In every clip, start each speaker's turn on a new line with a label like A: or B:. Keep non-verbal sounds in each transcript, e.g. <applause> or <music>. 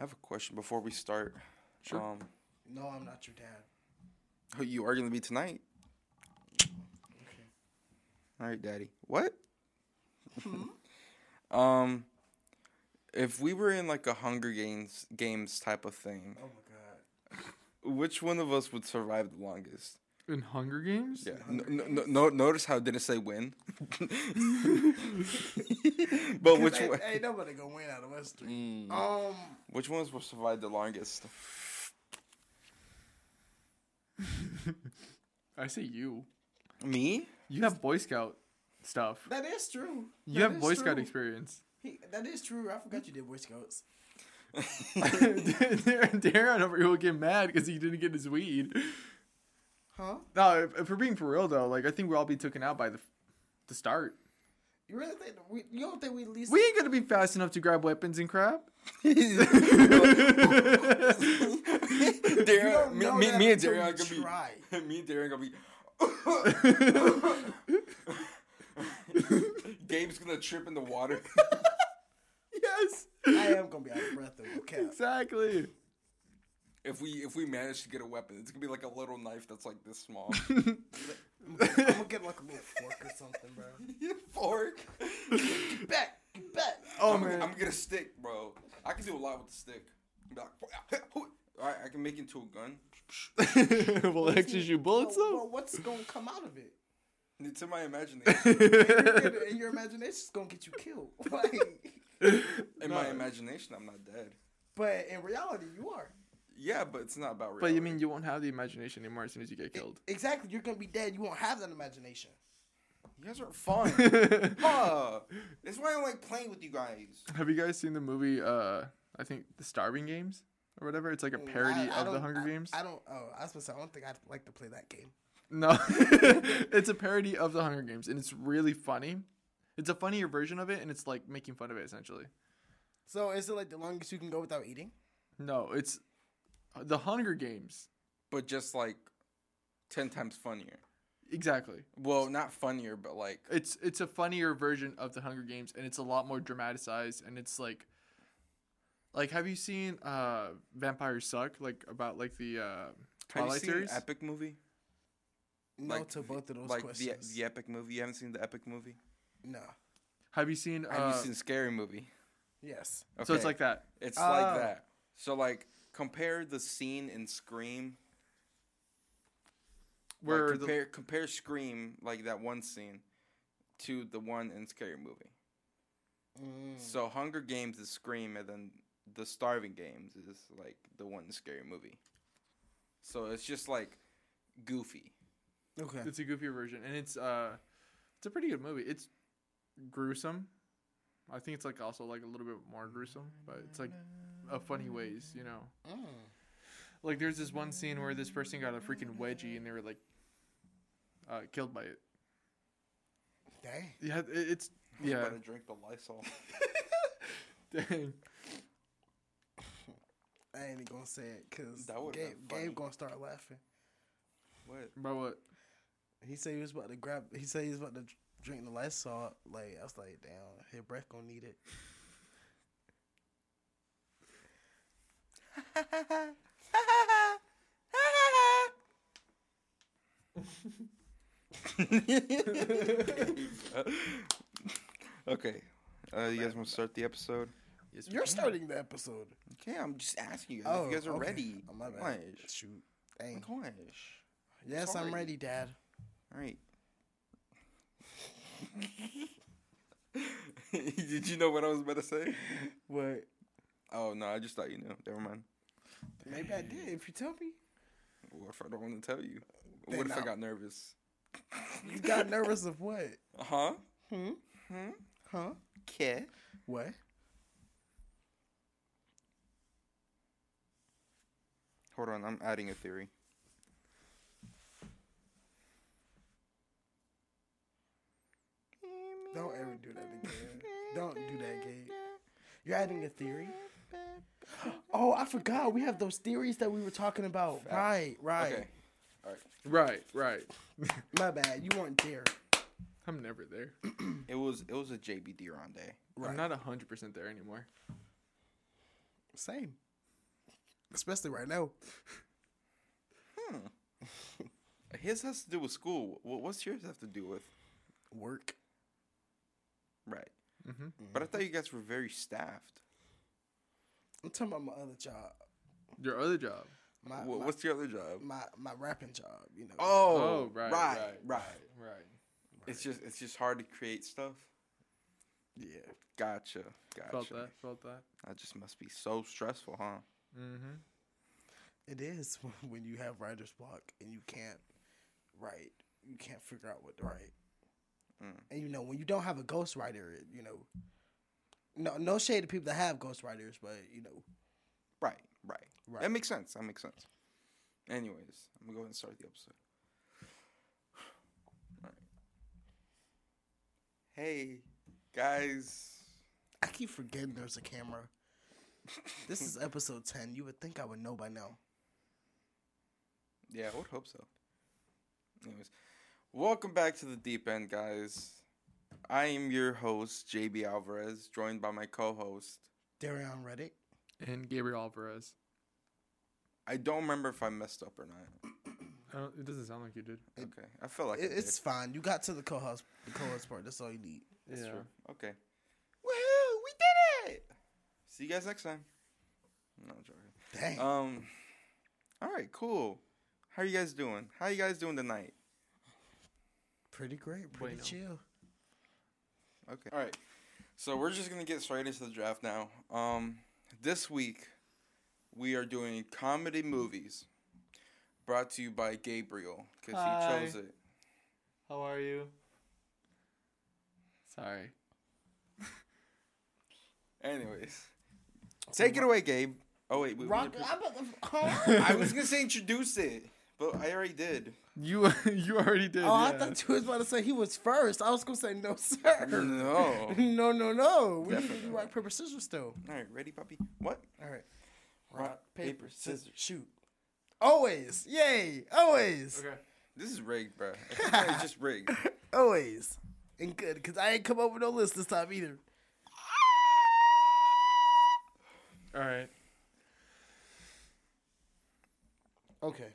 A: I have a question before we start.
B: Sure.
A: Um,
C: No, I'm not your dad.
A: who you arguing with me tonight?
C: Okay.
A: All right, Daddy. What? <laughs> um, if we were in like a Hunger Games games type of thing,
C: Oh my god.
A: which one of us would survive the longest?
B: In Hunger Games?
A: Yeah. No, no, no, no, notice how it didn't say win. <laughs> but <laughs> which
C: ain't,
A: one?
C: ain't nobody gonna win out of us three.
A: Mm.
C: Um,
A: Which ones will survive the longest? <laughs>
B: I say you.
A: Me?
B: You have Boy Scout stuff.
C: that is true.
B: You
C: That
B: have
C: is
B: Boy Scout experience.
C: He, that is true. I forgot you did Boy Scouts.
B: Darren, Darren over here will get mad because he didn't get his weed.
C: Huh?
B: No, if, if we're being for real though, like I think we'll all be taken out by the the start.
C: You really think we? You don't think we at least?
B: We ain't gonna be fast enough to grab weapons and crap. <laughs> <laughs>
A: Darren, me,
C: know
A: me, me and
C: until
A: Darren are gonna
C: try.
A: be. <laughs> Me and Darren gonna be. Gabe's gonna trip in the water.
B: yes.
C: I am gonna be out of breath though. Okay.
B: Exactly.
A: If we if we manage to get a weapon, it's gonna be like a little knife that's like this small. <laughs>
C: I'm gonna get like a little fork or something, bro. <laughs>
A: Fork.
C: Oh, get back. Get back.
B: Oh
A: I'm,
B: man.
A: Gonna, I'm gonna get a stick, bro. I can do a lot with the stick. Like, <laughs> all right, I can make it into a gun.
B: Will it actually shoot bullets though?
C: well, what's gonna come out of it?
A: It's in my imagination.
C: And your imagination, imagination's gonna get you killed. Like,
A: In my imagination, I'm not dead.
C: but in reality, you are.
A: Yeah, but it's not about reality.
B: But you mean you won't have the imagination anymore as soon as you get killed?
C: Exactly. You're gonna be dead. You won't have that imagination.
A: you guys are fun? <laughs> huh. That's why I like playing with you guys.
B: Have you guys seen the movie? Uh, I think the Starving Games or whatever. It's like a parody
C: I- I
B: of the Hunger
C: I-
B: Games.
C: I don't. Oh, I was supposed to say, I don't think I'd like to play that game.
B: No, <laughs> it's a parody of the Hunger Games, and it's really funny. It's a funnier version of it, and it's like making fun of it essentially.
C: So is it like the longest you can go without eating?
B: No, it's the Hunger Games.
A: But just like ten times funnier.
B: Exactly.
A: Well, not funnier, but like
B: It's it's a funnier version of the Hunger Games, and it's a lot more dramatized, and it's like. Like, have you seen uh, Vampires Suck? Like about like the uh,
A: have you
B: Twilight
A: seen
B: series?
A: Epic movie?
C: No
A: Like
C: to both of those
A: like
C: questions.
A: the the Epic movie. You haven't seen the Epic movie?
C: No.
B: Have you seen? Uh,
A: Have you seen Scary Movie?
C: Yes.
B: So it's like that.
A: It's
C: Oh.
A: like that. So like compare the scene in Scream.
B: Where
A: like,
B: the-
A: compare compare Scream like that one scene to the one in Scary Movie.
C: Mm.
A: So Hunger Games is Scream, and then the Starving Games is like the one in Scary Movie. So it's just like goofy.
C: Okay.
B: It's a goofier version, and it's uh, it's a pretty good movie. It's gruesome. I think it's like also like a little bit more gruesome, but it's like a funny ways, you know.
C: Mm.
B: Like there's this one scene where this person got a freaking wedgie and they were like uh, killed by it.
C: Dang.
B: Yeah, it, it's
A: I was
B: yeah.
A: about to drink the Lysol. <laughs>
B: Dang.
C: I ain't even gonna say it because
A: That would've
C: Gabe. Gabe gonna start laughing.
A: what?
B: About what?
C: He said he was about to grab. He said he was about to drink the Lysol. Like I was like, damn, his breath gonna need it. <laughs>
A: okay. Uh, you guys want to start the episode?
B: Yes, we
C: You're
B: can.
C: starting the episode.
A: Okay, I'm just asking you guys
C: Oh,
A: if you guys are
C: okay.
A: ready.
C: Oh, my bad.
A: Gosh.
C: Shoot. Dang.
A: Gosh.
C: Yes, I'm ready, Dad.
A: All right. <laughs> Did you know what I was about to say?
C: What?
A: Oh no, I just thought you knew. Never mind.
C: Maybe I did. If you tell me,
A: What if I don't want to tell you?
C: Then
A: What if I
C: no.
A: got nervous?
C: you got nervous of what?
A: Huh?
C: Hmm.
A: Hmm?
C: Huh?
A: Okay.
C: What?
A: Hold on, I'm adding a theory.
C: Don't ever do that again. Don't do that, Gabe. You're adding a theory. <gasps> Oh, I forgot. We have those theories that we were talking about.
A: Fact.
C: Right, right.
A: Okay. All right.
B: Right, right. <laughs>
C: My bad. You weren't there.
B: I'm never there. <clears throat>
A: It was it was a JB Daryon day.
C: Right.
B: I'm not hundred percent there anymore.
C: Same. especially right now. Hmm. <laughs>
A: His has to do with school. What's yours have to do with?
C: Work.
A: Right.
B: Mm-hmm.
A: But I thought you guys were very staffed.
C: I'm talking about my other job.
B: Your other job.
C: My,
A: Wh-
C: my,
A: What's your other job?
C: my my rapping job, you know.
A: Oh,
B: right,
A: right,
B: right,
A: right.
B: right.
A: It's just it's just hard to create stuff.
C: Yeah.
A: Gotcha, gotcha.
B: Felt that. Felt that.
A: That just must be so stressful, huh?
B: Mm-hmm.
C: It is <laughs> when you have writer's block and you can't write. You can't figure out what to write.
A: Mm.
C: And you know, when you don't have a ghostwriter, it- you know, no no shade to people that have ghostwriters, but you know,
A: Right, right,
C: Right.
A: That makes sense. That makes sense. Anyways, I'm gonna go ahead and start the episode. <sighs> Right. Hey, guys.
C: I keep forgetting there's a camera. This is episode 10. You would think I would know by now.
A: Yeah, I would hope so. Anyways, welcome back to the deep end, guys. I am your host, JB Alvarez, joined by my co-host.
C: Daryon Reddick.
B: And Gabriel Alvarez.
A: I don't remember if I messed up or not.
B: I don't, it doesn't sound like you did.
A: Okay, I feel like
C: It,
A: I
C: it's fine. You got to the co-host the co-host part. That's all you need.
A: That's
B: yeah.
A: true. Okay. Woohoo! We did it! See you guys next time. No I'm joking.
C: Dang.
A: Um. All right. Cool. How are you guys doing? How are you guys doing tonight?
C: pretty great. Pretty
B: Bueno.
C: chill.
A: Okay. All right. So we're just gonna get straight into the draft now. Um, this week we are doing comedy movies, brought to you by Gabriel because he chose it.
B: How are you? Sorry.
A: Anyways, take it away, Gabe. Oh wait, we, we
C: Rock.
A: didn't
C: I'm about
A: put-
C: to, <laughs>
A: I was gonna say introduce it, but I already did.
B: You <laughs> you already did.
C: Oh, I thought you was about to say he was first. I was gonna say no, sir.
A: No. <laughs>
C: no, no, no. We need to do rock paper scissors still.
A: All right, ready, puppy? What?
C: All right.
A: Rock, paper, scissors.
C: shoot. Always. Yay. Always.
B: Okay.
A: This is rigged, bro. I think that is just <laughs> rigged.
C: Always. And good, because I ain't come up with no list this time either.
B: All right.
C: Okay.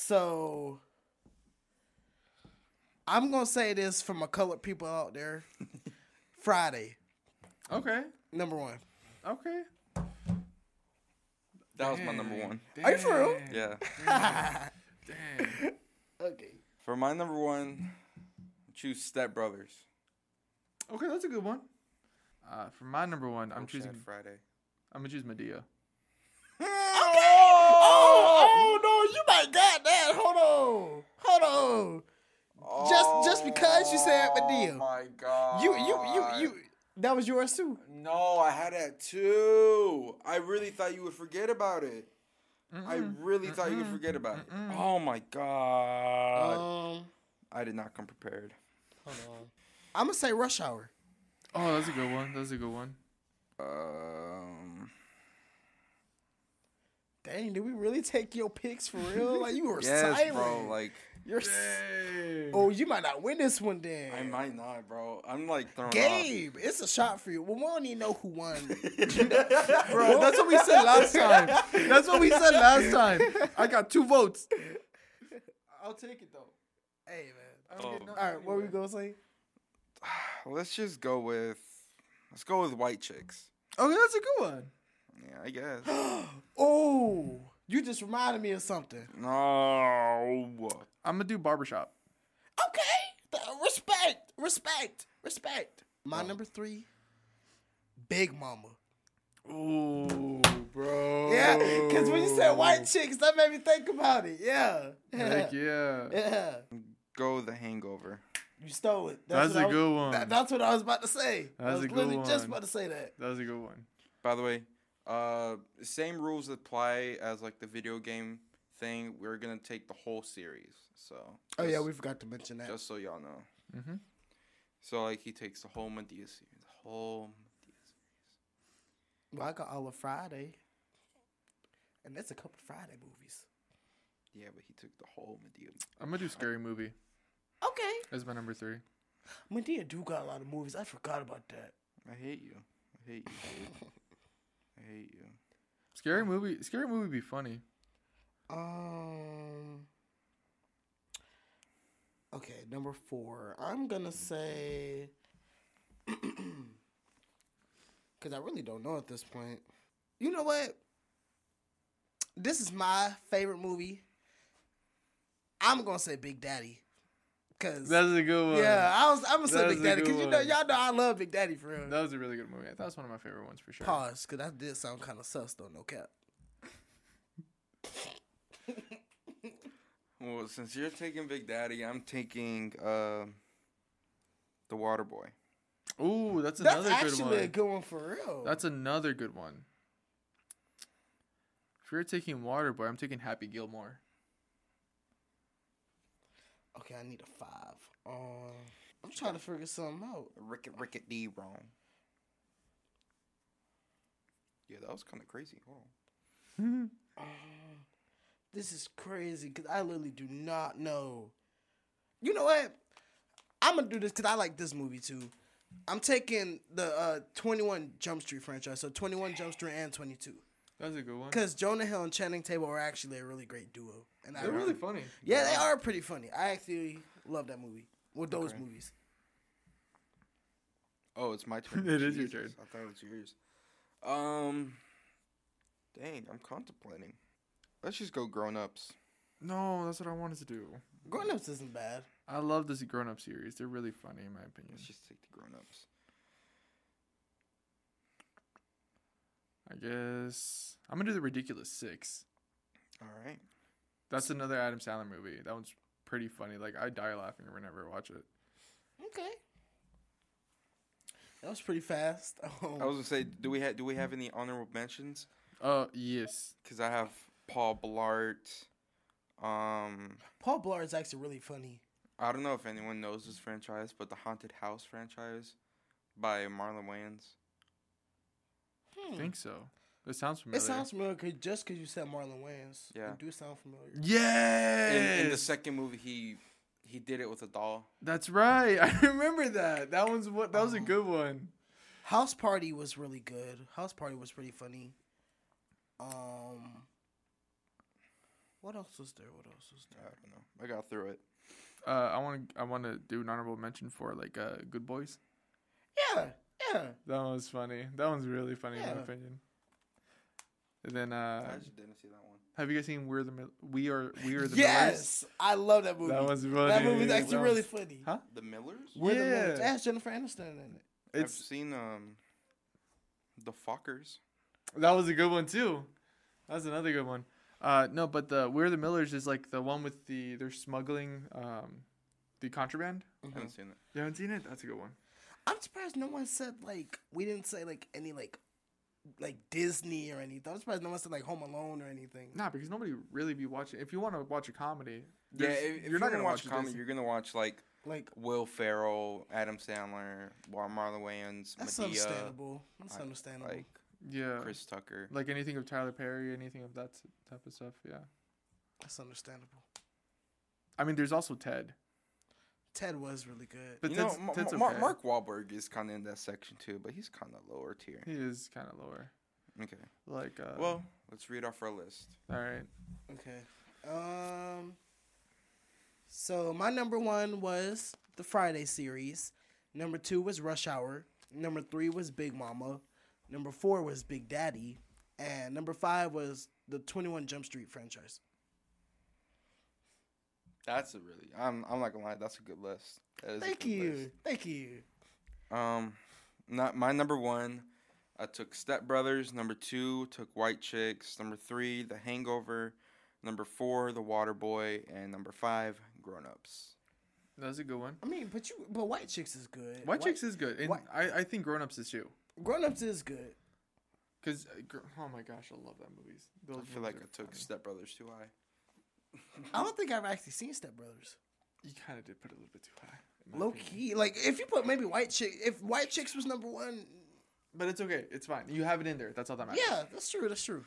C: So I'm gonna say this for my colored people out there. <laughs> Friday,
B: Okay.
C: number one.
B: Okay.
A: That was my number one.
C: Are you for real?
A: Yeah. <laughs>
B: Dang.
C: Okay.
A: For my number one, choose Step Brothers.
B: Okay, that's a good one. Uh, for my number one, I'm
A: Coach said
B: choosing.
A: Friday.
B: I'm gonna choose Madea. <laughs>
C: Oh, oh no, you might got that. Hold on. Hold on. Just- just because you said Madea.
A: Oh my god.
C: You you you you that was yours too.
A: No, I had that too. I really thought you would forget about it. I really thought you would forget about it. Oh my god.
C: Um
A: I did not come prepared.
C: hold on. I'm gonna say rush hour.
B: Oh, that's a good one. That's a good one.
A: Um.
C: Dang, did we really take your picks for real? Like you were <laughs>
A: Yes,
C: silent.
A: bro. Like
C: You're
B: Dang.
C: Oh, you might not win this one then.
A: I might not, bro. I'm like thrown
C: Gabe, it's a shot for you. Well, we don't even know who won. <laughs>
B: Bro, that's what we said last time. That's what we said last time. I got two votes. I'll take it though.
C: hey man.
B: I don't oh. get
A: Oh.
B: nothing
C: All right, what were we gonna say? <sighs>
A: Let's just go with. Let's go with white chicks.
B: Okay, that's a good one.
A: Yeah, I guess. <gasps>
C: Oh, you just reminded me of something.
A: No.
B: I'm gonna do barbershop.
C: Okay, th- respect, respect, respect. My oh. number three, Big Mama.
B: Ooh, bro.
C: Yeah, because when you said white chicks, that made me think about it. Yeah,
B: Heck <laughs> yeah.
C: yeah.
A: Go the Hangover.
C: You stole it.
B: That's
C: what
B: a
C: I was-
B: good one.
C: that- that's what I was about to say. I was
B: a good
C: literally just about to say that.
B: That was a good one.
A: By the way, uh, same rules apply as like the video game thing. We're gonna take the whole series. So.
C: Oh yeah, we forgot to mention that.
A: Just so y'all know.
B: Mm-hmm.
A: So like he takes the whole Madea series. The whole Madea series.
C: Well, I got all of Friday, and that's a couple Friday movies.
A: Yeah, but he took the whole Madea.
B: I'm gonna do scary movie
C: Okay,
B: as my number three.
C: Madea do got a lot of movies. I forgot about that.
A: I hate you. I hate you. <laughs> Dude. I hate you.
B: Scary movie. Scary movie would be funny.
C: Um. Okay, number four. I'm gonna say. <clears throat> Because I really don't know at this point. You know what? This is my favorite movie. I'm gonna say Big Daddy. Cause
B: That's a good one.
C: yeah, I was. I'm gonna say Big Daddy because you know y'all know I love Big Daddy for real.
B: That was a really good movie. That was one of my favorite ones for sure.
C: Pause, because that did sound kind of sus though. No cap. <laughs>
A: Well, since you're taking Big Daddy, I'm taking uh, the Water Boy.
B: Ooh, that's
C: That's
B: another good
C: actually
B: one.
C: a good one for real.
B: That's another good one. If you're taking Waterboy, I'm taking Happy Gilmore.
C: Okay, I need a five. Um, I'm trying to figure something out.
A: Ricket Ricket D wrong. Yeah, that was kind of crazy. Hold on. <laughs>
C: Um, this is crazy because I literally do not know. You know what? I'm gonna do this because I like this movie too. I'm taking the uh, 21 Jump Street franchise, so 21 Jump Street and 22,
B: That's a good one.
C: because Jonah Hill and Channing Tatum are actually a really great duo, and
B: They're really funny.
C: yeah, they are pretty funny. I actually love that movie. With those
A: Okay.
C: movies,
A: Oh, it's my turn. <laughs>
B: It is your turn.
A: I thought it was yours. Um, dang, I'm contemplating. Let's just go grown ups.
B: No, that's what I wanted to do.
C: Grown Ups isn't bad.
B: I love this grown up series. They're really funny in my opinion.
A: Let's just take the grown ups.
B: I guess I'm gonna do the ridiculous six.
A: All right.
B: That's another Adam Sandler movie. That one's pretty funny. Like I die laughing whenever I watch it.
C: Okay, that was pretty fast. Um, <laughs>
A: I was gonna say, do we have do we have any honorable mentions?
B: Uh yes.
A: Because I have Paul Blart. Um,
C: Paul Blart is actually really funny.
A: I don't know if anyone knows this franchise, but the Haunted House franchise by Marlon Wayans.
C: Hmm.
B: I think so. It sounds familiar.
C: It sounds familiar 'cause- just because you said Marlon Wayans.
A: Yeah.
C: It do sound familiar.
B: Yes.
A: In, in the second movie, he he did it with a doll.
B: That's right. <laughs> I remember that. That one's what that was a
C: Oh.
B: good one.
C: House Party was really good. House Party was pretty funny. Um, what else was there? What else was there?
A: I don't know. I got through it.
B: Uh, I want to I want to do an honorable mention for like uh, Good Boys.
C: Yeah, yeah.
B: That one was funny. That one's really funny in my opinion. And then uh,
A: I just didn't see that one.
B: have you guys seen We're the Mil- We Are We Are the
C: yes, I love that movie.
B: That was funny.
C: that movie's actually
B: That
C: really funny.
B: Huh?
A: The Millers.
C: We're the Millers. It has Jennifer Aniston in it.
A: I've seen um, the Fockers.
B: that was a good one too. That was another good one. Uh, no, but the We're the Millers is like the one with the they're smuggling um, the contraband.
A: I haven't seen it.
B: You haven't seen it? That's a good one.
C: I'm surprised no one said like we didn't say like any like like Disney or anything. I'm surprised no one said like Home Alone or anything.
B: Nah, because nobody really be watching. If you want to watch a comedy,
A: Yeah, if, if you're, not gonna watch
B: a
A: comedy,
B: Disney-
A: you're gonna watch like
C: Like
A: Will Ferrell, Adam Sandler, Mar- Marlon Wayans,
C: that's
A: Madea,
C: understandable. That's
A: I-
C: understandable.
A: like
B: yeah,
A: Chris Tucker.
B: like anything of Tyler Perry, anything of that type of stuff. Yeah,
C: that's understandable.
B: I mean, there's also Ted.
C: Ted was really good.
B: But
A: you
B: Ted's,
A: know, Ma-
B: Ted's
A: Ma-
B: okay.
A: Mark Wahlberg is kind of in that section too, but he's kind of lower tier.
B: He is kind of lower.
A: Okay.
B: Like, uh,
A: Well, let's read off our list.
B: all right.
C: Okay. Um. So my number one was the Friday series. Number two was Rush Hour. Number three was Big Mama. Number four was Big Daddy, and number five was the Twenty One Jump Street franchise.
A: That's a really. I'm. I'm not gonna lie. That's a good list. That is
C: Thank
A: good
C: you.
A: list.
C: Thank you.
A: Um, not my number one. I took Step Brothers. Number two took White Chicks. Number three, The Hangover. Number four, The Water Boy, and number five, Grown Ups.
B: That's a good one.
C: I mean, but you, but White Chicks is good.
B: White Chicks is good, and
C: White-
B: I, I think Grown Ups is too.
C: Grown Ups is good.
B: Cause uh, oh my gosh, I love that movies. Those
A: I feel like I took
B: funny.
A: Step Brothers too high. <laughs>
C: I don't think I've actually seen Step Brothers.
B: You kind of did put it a little bit too high.
C: Low
B: opinion.
C: key, like if you put maybe White Chick, if White Chicks was number one,
B: but it's okay. It's fine. You have it in there. That's all that matters.
C: yeah, that's true. That's true.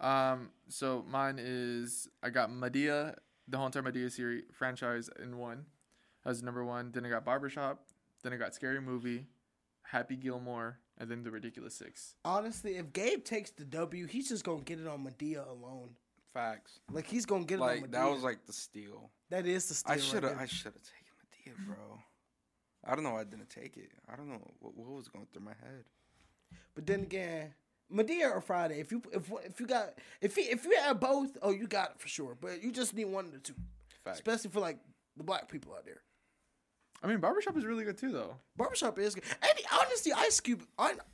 B: Um. So mine is I got Madea, the whole entire Madea series franchise in one, as number one. Then I got Barbershop. Then I got Scary Movie, Happy Gilmore, and then the ridiculous six.
C: Honestly, if Gabe takes the W, he's just gonna get it on Madea alone.
A: Facts.
C: Like he's gonna get it
A: Like that was like the steal.
C: that is the steal.
A: I should have.
C: Right
A: I should have taken Madea, bro. I don't know. why I didn't take it. I don't know what, what was going through my head.
C: but then again, Madea or Friday. If you if if you got if you, if you have both, oh, you got it for sure. But you just need one of the two,
A: Facts.
C: especially for like the black people out there.
B: I mean, Barbershop is really good too, though.
C: Barbershop is good. And honestly, Ice Cube,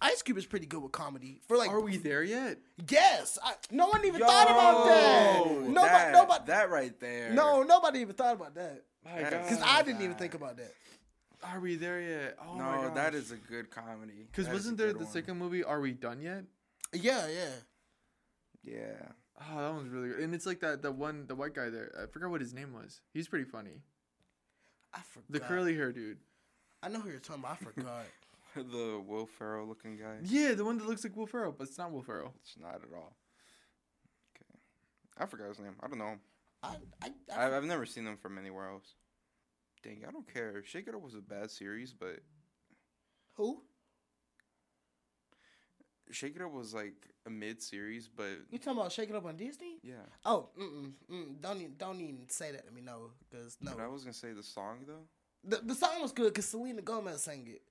C: Ice Cube is pretty good with comedy. For like,
B: Are we there yet?
C: yes, I, no one even thought about that.
A: Yo,
C: Nobody,
A: that,
C: nobody,
A: that right there.
C: no, nobody even thought about that.
B: My
A: That is-
C: Because I didn't even think about that.
B: Are we there yet? Oh my
A: no,
B: gosh.
A: that is a good comedy.
B: Because
A: That is a
B: wasn't there the
A: one.
B: second movie? Are we done yet?
C: Yeah, yeah.
A: Yeah.
B: Oh, that one's really good. And it's like that the one the white guy there. I forgot what his name was. He's pretty funny.
C: I forgot.
B: The curly hair dude.
C: I know who you're talking about. I <laughs> forgot.
A: the Will Ferrell looking guy.
B: Yeah, the one that looks like Will Ferrell, but it's not Will Ferrell.
A: It's not at all. Okay. I forgot his name. I don't know him.
C: I, I, I,
A: I've, I've never seen him from anywhere else. Dang, I don't care. Shake It Up was a bad series, but
C: who?
A: Shake It Up was like a mid series, but
C: You talking about Shake It Up on Disney?
A: yeah.
C: Oh, mm-mm, mm, don't even, don't even say that to me, no, because no.
A: But I was gonna say the song though.
C: The, the song was good because Selena Gomez sang it,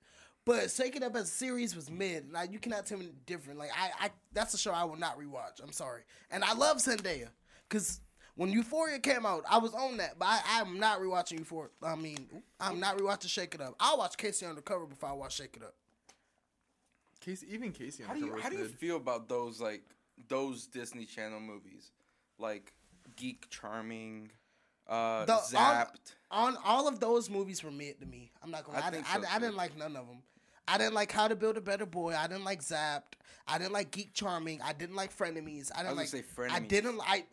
C: but Shake It Up as a series was mid. Like you cannot tell me different. Like I, I that's a show I will not rewatch. I'm sorry, and I love Zendaya because when Euphoria came out, I was on that, but I, I'm not rewatching Euphoria. I mean, I'm not rewatching Shake It Up. I'll watch K.C. Undercover before I watch Shake It Up.
B: Casey, even Casey.
A: How do you
B: Undercover
A: how do you
B: mid.
A: feel about those like those Disney Channel movies, like Geek Charming, uh,
C: The-
A: Zapped?
C: On all of those movies were mid to me. I'm not gonna.
A: I
C: I, I,
A: think
C: I,
A: so,
C: I didn't like none of them. I didn't like How to Build a Better Boy. I didn't like Zapped. I didn't like Geek Charming. I didn't like Frenemies. I
A: I
C: didn't
A: was
C: like.
A: gonna
C: I didn't like.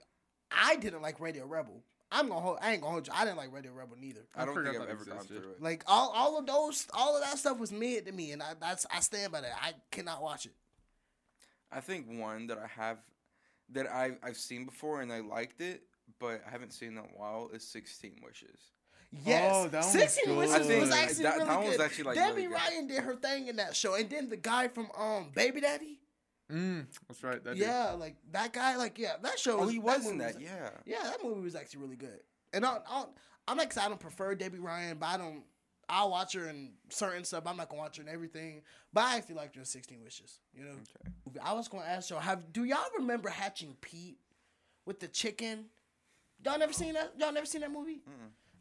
C: I didn't like Radio Rebel. I'm gonna hold. I ain't gonna hold you. I didn't like Radio Rebel neither.
A: I don't think I've
B: that
A: ever gone through it.
C: Like all, all of those, all of that stuff was mid to me, and I that's I stand by that. I cannot watch it.
A: I think one that I have that I I've seen before and I liked it, but I haven't seen in a while is Sixteen Wishes.
C: Yes,
B: Oh, that one was
C: Sixteen. Wishes
A: I
C: was actually
A: that-
C: really
A: that one was
C: good.
A: actually, like,
C: Debby
A: really good.
C: Ryan did her thing in that show, and then the guy from um Baby Daddy.
B: Mm, that's right. That dude.
C: Yeah, like that guy, like yeah, that show.
A: Oh,
C: was,
A: he was
C: movie
A: in that.
C: was-
A: Yeah.
C: yeah, that movie was actually really good. And I, I, I'm like, I don't prefer Debby Ryan, but I don't. I'll watch her in certain stuff. I'm not gonna watch her in everything, but I actually liked her in Sixteen Wishes. You know,
A: Okay.
C: I was gonna ask y'all, have do y'all remember Hatching Pete with the chicken? Y'all never seen that? Y'all never seen that movie?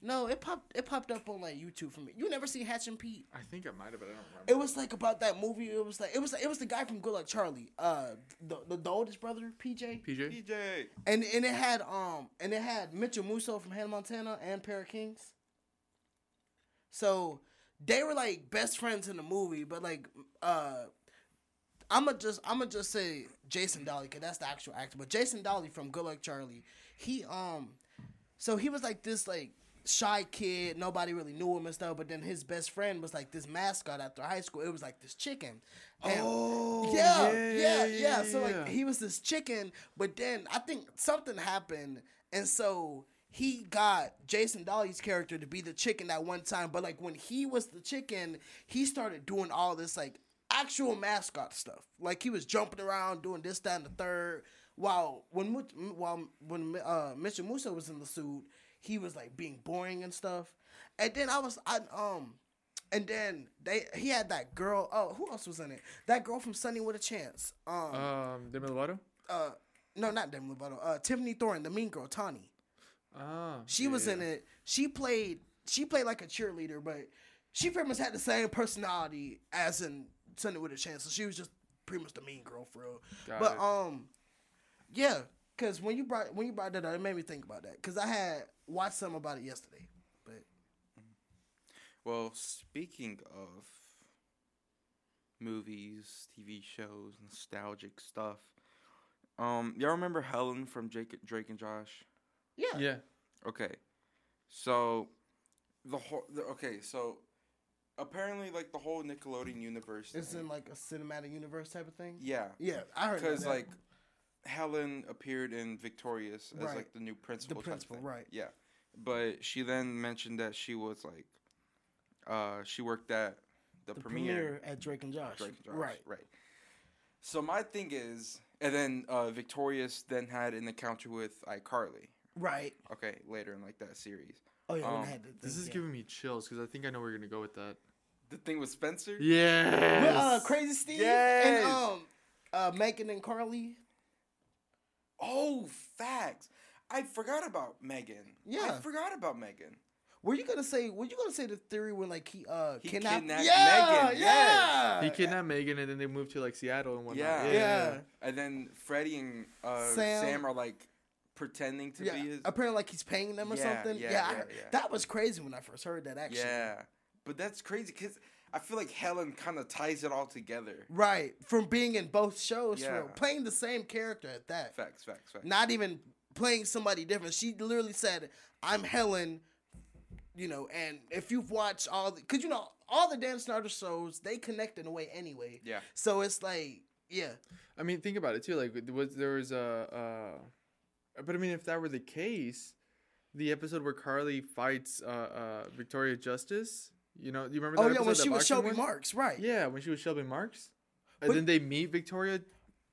C: No, it popped. It popped up on like YouTube for me. You never seen Hatching Pete?
B: I think I might have, but I don't remember.
C: It was like about that movie. It was like it was it was the guy from Good Luck Charlie, uh, the the, the oldest brother, PJ.
B: PJ.
A: PJ.
C: And and it had um and it had Mitchell Musso from Hannah Montana and Pair of Kings. So they were like best friends in the movie, but like uh I'ma just I'ma just say Jason Dolley because that's the actual actor. But Jason Dolley from Good Luck Charlie, he um so he was like this like shy kid, nobody really knew him and stuff, but then his best friend was like this mascot after high school. It was like this chicken. And
B: Oh,
C: yeah,
B: yeah,
C: yeah,
B: yeah.
C: So like he was this chicken, but then I think something happened, and so he got Jason Dolley's character to be the chicken at one time. But like when he was the chicken, he started doing all this like actual mascot stuff. Like he was jumping around, doing this, that, and the third. While when while when uh, Mitchell Musso was in the suit, he was like being boring and stuff. And then I was I um. And then they he had that girl. Oh, who else was in it? That girl from Sonny with a Chance. Um,
B: Um, Demi Lovato.
C: uh, no, not Demi Lovato. Uh, Tiffany Thorne, the mean girl, Tawny.
B: Ah,
C: She was in it. She played. She played like a cheerleader, but she pretty much had the same personality as in Sonny with a Chance. So she was just pretty much the mean girl for real.
B: Got
C: but
B: it.
C: um, yeah, because when you brought when you brought that up, it made me think about that. Because I had watched something about it yesterday. But
A: Well, speaking of movies, TV shows, nostalgic stuff, um, y'all remember Helen from Jake, Drake and Josh?
C: yeah,
B: Yeah.
A: Okay, so the whole the, okay, so apparently, like the whole Nickelodeon universe,
C: it's
A: thing-
C: in like a cinematic universe type of thing.
A: yeah,
C: Yeah, I heard
A: because like Helen appeared in Victorious as
C: Right.
A: like the new principal. type
C: principal, right.
A: Yeah, but she then mentioned that she was like, uh, she worked at the,
C: the
A: premiere.
C: premiere at Drake and Josh.
A: Drake and Josh,
C: Right.
A: right. So my thing is, and then uh, Victorious then had an encounter with iCarly.
C: Right.
A: Okay, later in like that series.
C: Oh yeah,
A: Um,
C: I had the
B: This is
C: yeah.
B: giving me chills because I think I know where you're gonna go with that.
A: The thing with Spencer.
B: Yeah.
C: With, uh, Crazy Steve
A: Yes.
C: and um, uh, Megan and Carly.
A: Oh, facts. I forgot about Megan.
C: Yeah.
A: I forgot about Megan.
C: Were you gonna say? Were you gonna say the theory when like he uh
A: He
C: kidnapped?
A: kidnapped
C: yeah,
A: Megan,
C: yeah.
B: He kidnapped Megan and then they moved to like Seattle and whatnot.
A: Yeah.
C: Yeah.
A: And then Freddie and uh,
C: Sam.
A: Sam. are like pretending to
C: Yeah,
A: be his.
C: apparently like he's paying them or
A: Yeah,
C: something.
A: yeah,
C: Yeah, I
A: yeah,
C: heard-
A: yeah.
C: that was crazy when I first heard that. Actually,
A: Yeah. But that's crazy because I feel like Helen kind of ties it all together.
C: right. From being in both shows,
A: Yeah.
C: real. playing the same character at that.
A: Facts, facts, facts.
C: Not even playing somebody different. She literally said, "I'm Helen." You know, and if you've watched all, the, cause you know all the Dan Schneider shows, they connect in a way anyway.
A: Yeah.
C: So it's like, yeah,
B: I mean, think about it too. Like, was there was a, uh, but I mean, if that were the case, the episode where Carly fights uh, uh, Victoria Justice, you know, you remember?
C: Oh
B: that
C: yeah, when she was Shelby
B: one?
C: Marks, right?
B: Yeah, when she was Shelby Marks, and
C: But-
B: then they meet Victoria.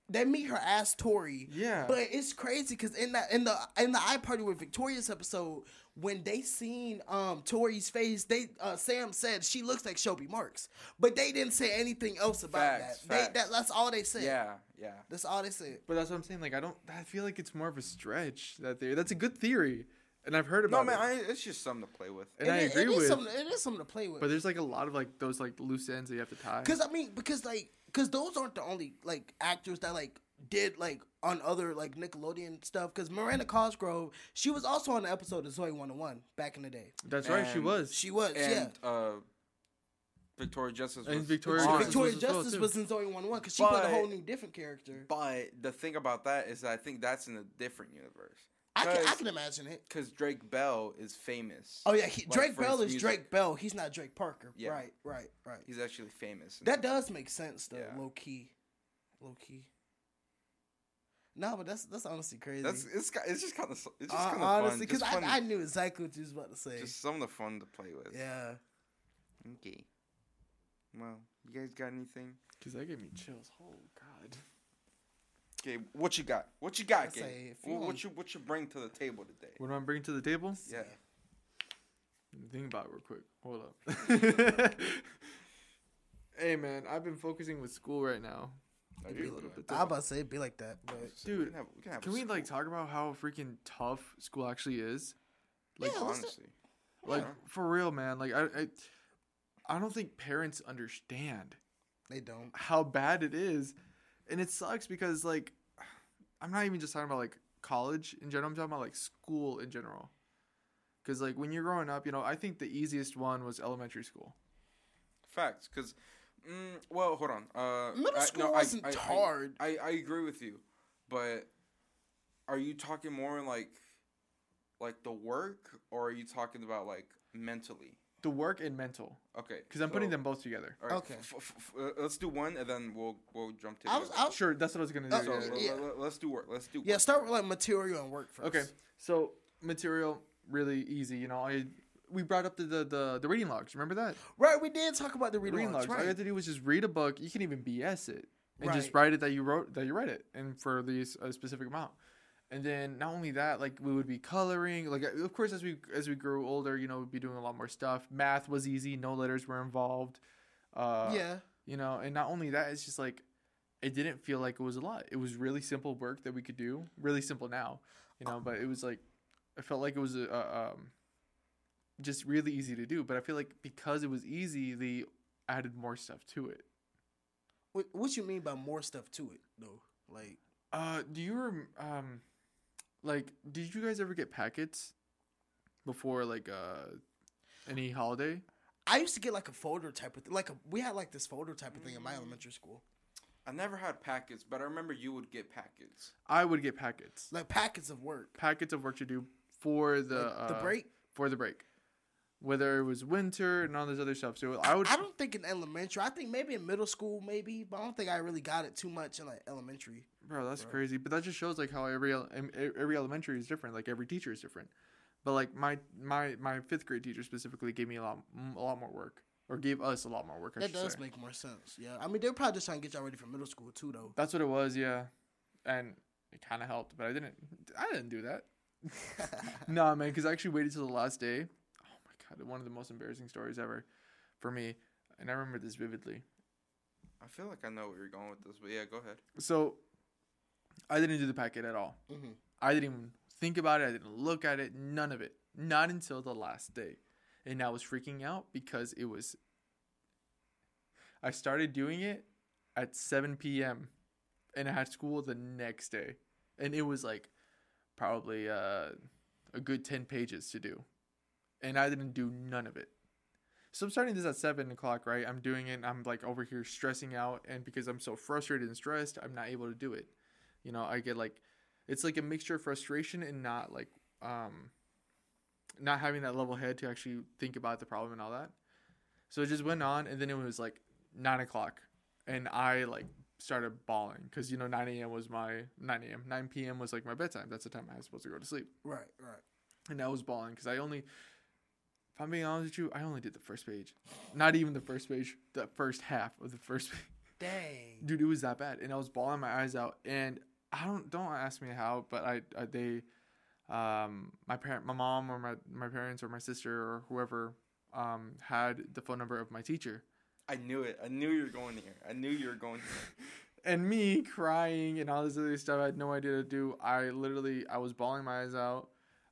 C: They meet her ass Tori.
B: Yeah,
C: But it's crazy because in that in the in the iParty with Victorious episode, when they seen um Tori's face, they uh, Sam said she looks like Shelby Marks, but they didn't say anything else about
A: Facts,
C: that. They, that that's all they said.
A: Yeah, yeah.
C: that's all they said.
B: but that's what I'm saying. Like, I don't. I feel like it's more of a stretch. That theory. That's a good theory, and I've heard about.
A: It No, man,
B: it.
A: I, it's just something to play with.
B: and I
C: it-
B: agree
C: it is
B: with.
C: something, it is something to play with.
B: But there's like a lot of like those like loose ends that you have to tie.
C: Because I mean, because like, because those aren't the only like actors that like did like on other like Nickelodeon stuff. Because Miranda Cosgrove, she was also on the episode of Zoey 101 back in the day.
B: That's right. She was.
C: She was,
A: And
C: yeah.
A: uh, Victoria Justice
B: And
A: was
B: Victoria
A: on.
B: Justice
C: Victoria
B: was as well,
C: Justice was in Zoey 101 because she played a whole new different character.
A: But the thing about that is that I think that's in a different universe.
C: I can, I can imagine it.
A: Because Drake Bell is famous.
C: Oh yeah, he,
A: Like,
C: Drake Bell is
A: music.
C: Drake Bell. He's not Drake Parker.
A: Yeah.
C: Right, right, right.
A: He's actually famous.
C: That does make sense though.
A: Yeah.
C: Low key, low key. No, but that's that's honestly crazy.
A: That's it's it's just kind of it's just
C: Uh,
A: kind of
C: honestly, because I, I knew exactly what you was about to say.
A: just some of the fun to play with.
C: yeah.
A: Okay. Well, you guys got anything?
B: Because that gave me chills. Oh God.
A: Okay, what you got? What you got,
C: I say,
A: Gabe?
C: you
A: What,
C: want-
A: what you what you bring to the table today?
B: What am I bringing to the table?
A: Yeah.
B: Think about it real quick. Hold up. <laughs> hey man, I've been focusing with school right now.
A: Are
C: It'd be
A: you
C: like
A: good?
C: that. I'm about to say it'd be like that, but
A: We
B: Dude,
A: can, have, we can, have
B: Can we like talk about how freaking tough school actually is? Like
C: Yeah,
A: honestly?
B: like
A: Yeah.
B: for real, man. Like I, I I don't think parents understand
C: they don't.
B: how bad it is. And it sucks because like I'm not even just talking about like college in general, I'm talking about like school in general. Cuz like when you're growing up, you know, I think the easiest one was elementary school.
A: Facts, because, mm, well, hold on. Uh,
C: Middle
A: I-
C: school
A: no, I-
C: wasn't
A: I- I-
C: hard.
A: I, I agree with you, but are you talking more like, like the work, or are you talking about like mentally?
B: The work and mental
A: Okay,
B: cuz I'm putting them both together.
A: all right,
C: Okay.
A: f- f- f- uh, let's do one, and then we'll we'll jump to.
C: I
A: the
C: was,
A: other.
C: I was,
B: Sure, that's what I was going to do.
A: So
B: yeah, yeah,
A: l- l- let's do work. Let's do.
C: yeah. Start with like material and work first.
B: Okay, so material really easy. You know, I we brought up the the the, the reading logs. Remember that?
C: Right, we did talk about the
B: The
C: reading,
B: reading
C: logs.
B: logs. All you
C: Right.
B: have to do was just read a book. You can even BS it and just write it that you wrote that you read it, and for these a specific amount. And then not only that, like we would be coloring. Like of course, as we as we grew older, you know, we'd be doing a lot more stuff. Math was easy. No letters were involved. Uh,
C: yeah.
B: you know and not only that it's just like it didn't feel like it was a lot it was really simple work that we could do really simple now you know but it was like i felt like it was a, a um just really easy to do but i feel like because it was easy they added more stuff to it
C: What, what you mean by more stuff to it though? Like,
B: uh do you rem- um like did you guys ever get packets before like uh any holiday
C: I used to get like a folder type of thing. Like a, we had like this folder type of thing in my elementary school.
A: I never had packets, but I remember you would get packets.
B: i would get packets
C: Like packets of work.
B: packets of work to do for the
C: Like, the
B: uh,
C: break.
B: for the break. Whether it was winter and all this other stuff. So I would
C: I don't think in elementary. I think maybe in middle school, maybe, but I don't think I really got it too much in like elementary.
B: bro, that's
C: Bro.
B: crazy. But that just shows like how every every elementary is different. Like every teacher is different. But like my my my fifth grade teacher specifically gave me a lot a lot more work. or gave us a lot more work. I
C: That does
B: say.
C: make more sense. Yeah, I mean they're probably just trying to get y'all ready for middle school too, though.
B: That's what it was, yeah, and it kind of helped, but I didn't. I didn't do that. <laughs> <laughs> no, man, because I actually waited till the last day. One of the most embarrassing stories ever for me, and I remember this vividly.
A: I feel like I know where you're going with this, but yeah, go ahead.
B: So, I didn't do the packet at all.
C: hmm
B: I didn't even think about it. I didn't look at it. None of it. Not until the last day. And I was freaking out because it was. I started doing it at 7 p.m. and I had school the next day. And it was like probably uh, a good 10 pages to do. And I didn't do none of it. So I'm starting this at 7 o'clock, right? I'm doing it. And I'm like over here stressing out. And because I'm so frustrated and stressed, I'm not able to do it. You know, I get like it's like a mixture of frustration and not like um not having that level head to actually think about the problem and all that so it just went on and then it was like nine o'clock and i like started bawling because you know 9 a.m was my 9 a.m 9 p.m was like my bedtime that's the time i was supposed to go to sleep
C: Right, right.
B: and i was bawling because i only if i'm being honest with you i only did the first page not even the first page the first half of the first page
C: Dang.
B: dude it was that bad and i was bawling my eyes out and i don't don't ask me how but i, I they um my parent my mom or my my parents or my sister or whoever um had the phone number of my teacher
A: I knew it. I knew you were going here. I knew you were going here. <laughs>
B: and me crying and all this other stuff i had no idea to do i literally i was bawling my eyes out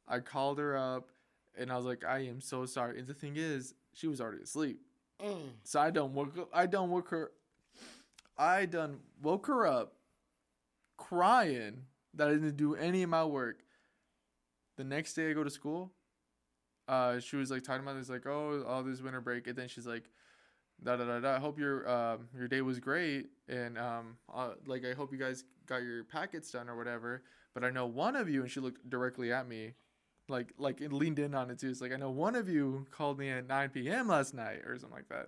B: i called her up and i was like i am so sorry and the thing is she was already asleep
C: Mm.
B: So I done woke I done woke her I done woke her up crying that I didn't do any of my work. The next day I go to school, uh she was like talking about this like, oh, all this winter break and then she's like da da da da. I hope your um your day was great and um uh, like I hope you guys got your packets done or whatever. But I know one of you and she looked directly at me like like it leaned in on it too. It's like I know one of you called me at 9 p.m. last night or something like that,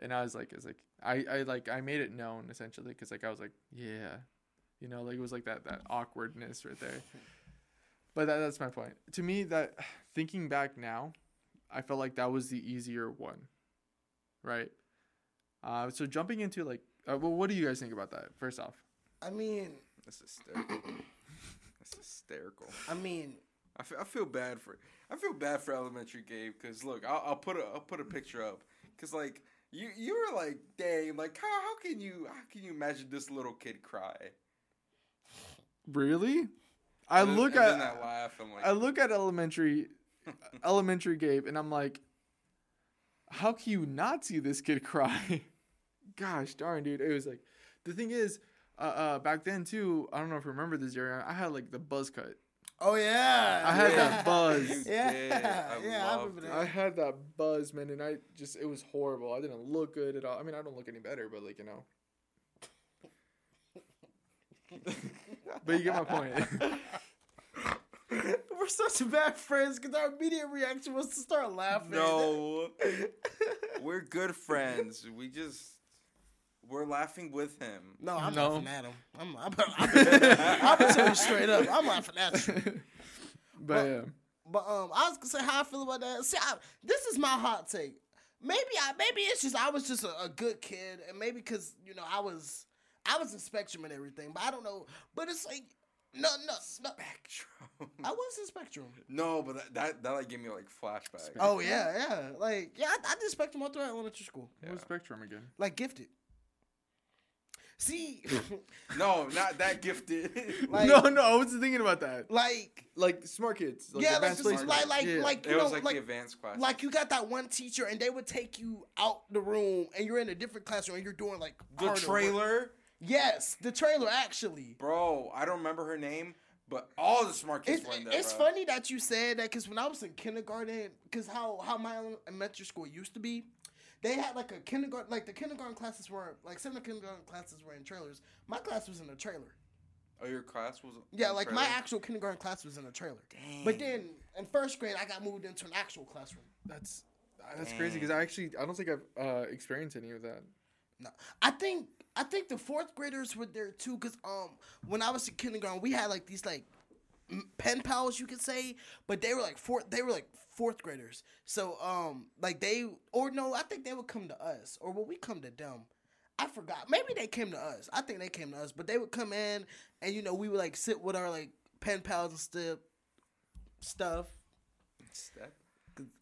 B: and I was like, it's like I I like I made it known essentially because like I was like yeah, you know like it was like that that awkwardness right there. <laughs> But that, that's my point. To me, that thinking back now, I felt like that was the easier one, right? Uh, so jumping into like, uh, well, what do you guys think about that? First off,
C: I mean,
A: That's hysterical. <laughs> That's hysterical.
C: I mean,
A: I feel, I feel bad for I feel bad for elementary Gabe because look I'll, I'll put a I'll put a picture up because like you you were like dang like how how can you how can you imagine this little kid cry?
B: really? I
A: And then-
B: look
A: and
B: at
A: then I laugh I'm like
B: I look at elementary <laughs> elementary Gabe and I'm like, how can you not see this kid cry? <laughs> Gosh darn, dude. It was like the thing is, uh, uh back then too, I don't know if you remember this area, I had like the buzz cut.
C: Oh yeah,
B: I had
C: yeah.
B: that buzz.
C: Yeah.
A: I
C: yeah, I
A: loved
C: remember
A: it.
C: that.
B: I had that buzz, man, and I just it was horrible. I didn't look good at all. I mean, I don't look any better, but like, you know. <laughs> but you get my point. <laughs>
C: We're such bad friends because our immediate reaction was to start laughing.
A: No, <laughs> we're good friends. We just we're laughing with him.
C: no, I'm
B: No.
C: laughing at him. I'm, I'm, I'm, I'm gonna tell you straight up. I'm laughing at you. <laughs>
B: but yeah.
C: But um, I was gonna say how I feel about that. See, I, this is my hot take. Maybe I, maybe it's just I was just a, a good kid, and maybe because you know I was, I was in spectrum and everything. But I don't know. But it's like, no, no, no.
A: Spectrum.
C: I was in spectrum.
A: No, but that that, that like gave me like flashbacks.
C: Oh yeah, yeah. Like yeah, I, I did spectrum all throughout elementary school.
B: What was Spectrum again?
C: Like gifted. See, <laughs>
A: No, not that gifted. <laughs>
C: Like-
B: no, no, I was thinking about that.
C: like
B: Like smart kids. Like
C: yeah, like
B: advanced
C: just,
B: placements.
C: like like
B: Yeah.
C: like you
A: it
C: know
A: like,
C: like
A: the advanced class.
C: like you got that one teacher and they would take you out the room and you're in a different classroom and you're doing like
A: the
C: harder work.
A: trailer,
C: Yes, the trailer actually.
A: bro. I don't remember her name, but all the smart kids
C: It's,
A: were in there.
C: it's
A: bro.
C: funny that you said that because when I was in kindergarten, because how how my elementary school used to be, they had like a kindergarten like the kindergarten classes were like some of the kindergarten classes were in trailers. My class was in a trailer.
A: Oh, your class was.
C: Yeah,
A: in
C: like my actual kindergarten class was in a trailer.
A: Dang.
C: But then in first grade, I got moved into an actual classroom.
B: That's that's crazy because I actually I don't think I've uh, experienced any of that.
C: No, I think I think the fourth graders were there too. Cause um, when I was in kindergarten, we had like these like m- pen pals, you could say, but they were like fourth. They were like fourth graders. So um, like they or no, I think they would come to us, or would we come to them? I forgot. Maybe they came to us. I think they came to us, but they would come in, and you know we would like sit with our like pen pals and stuff. Stuff.
A: Step.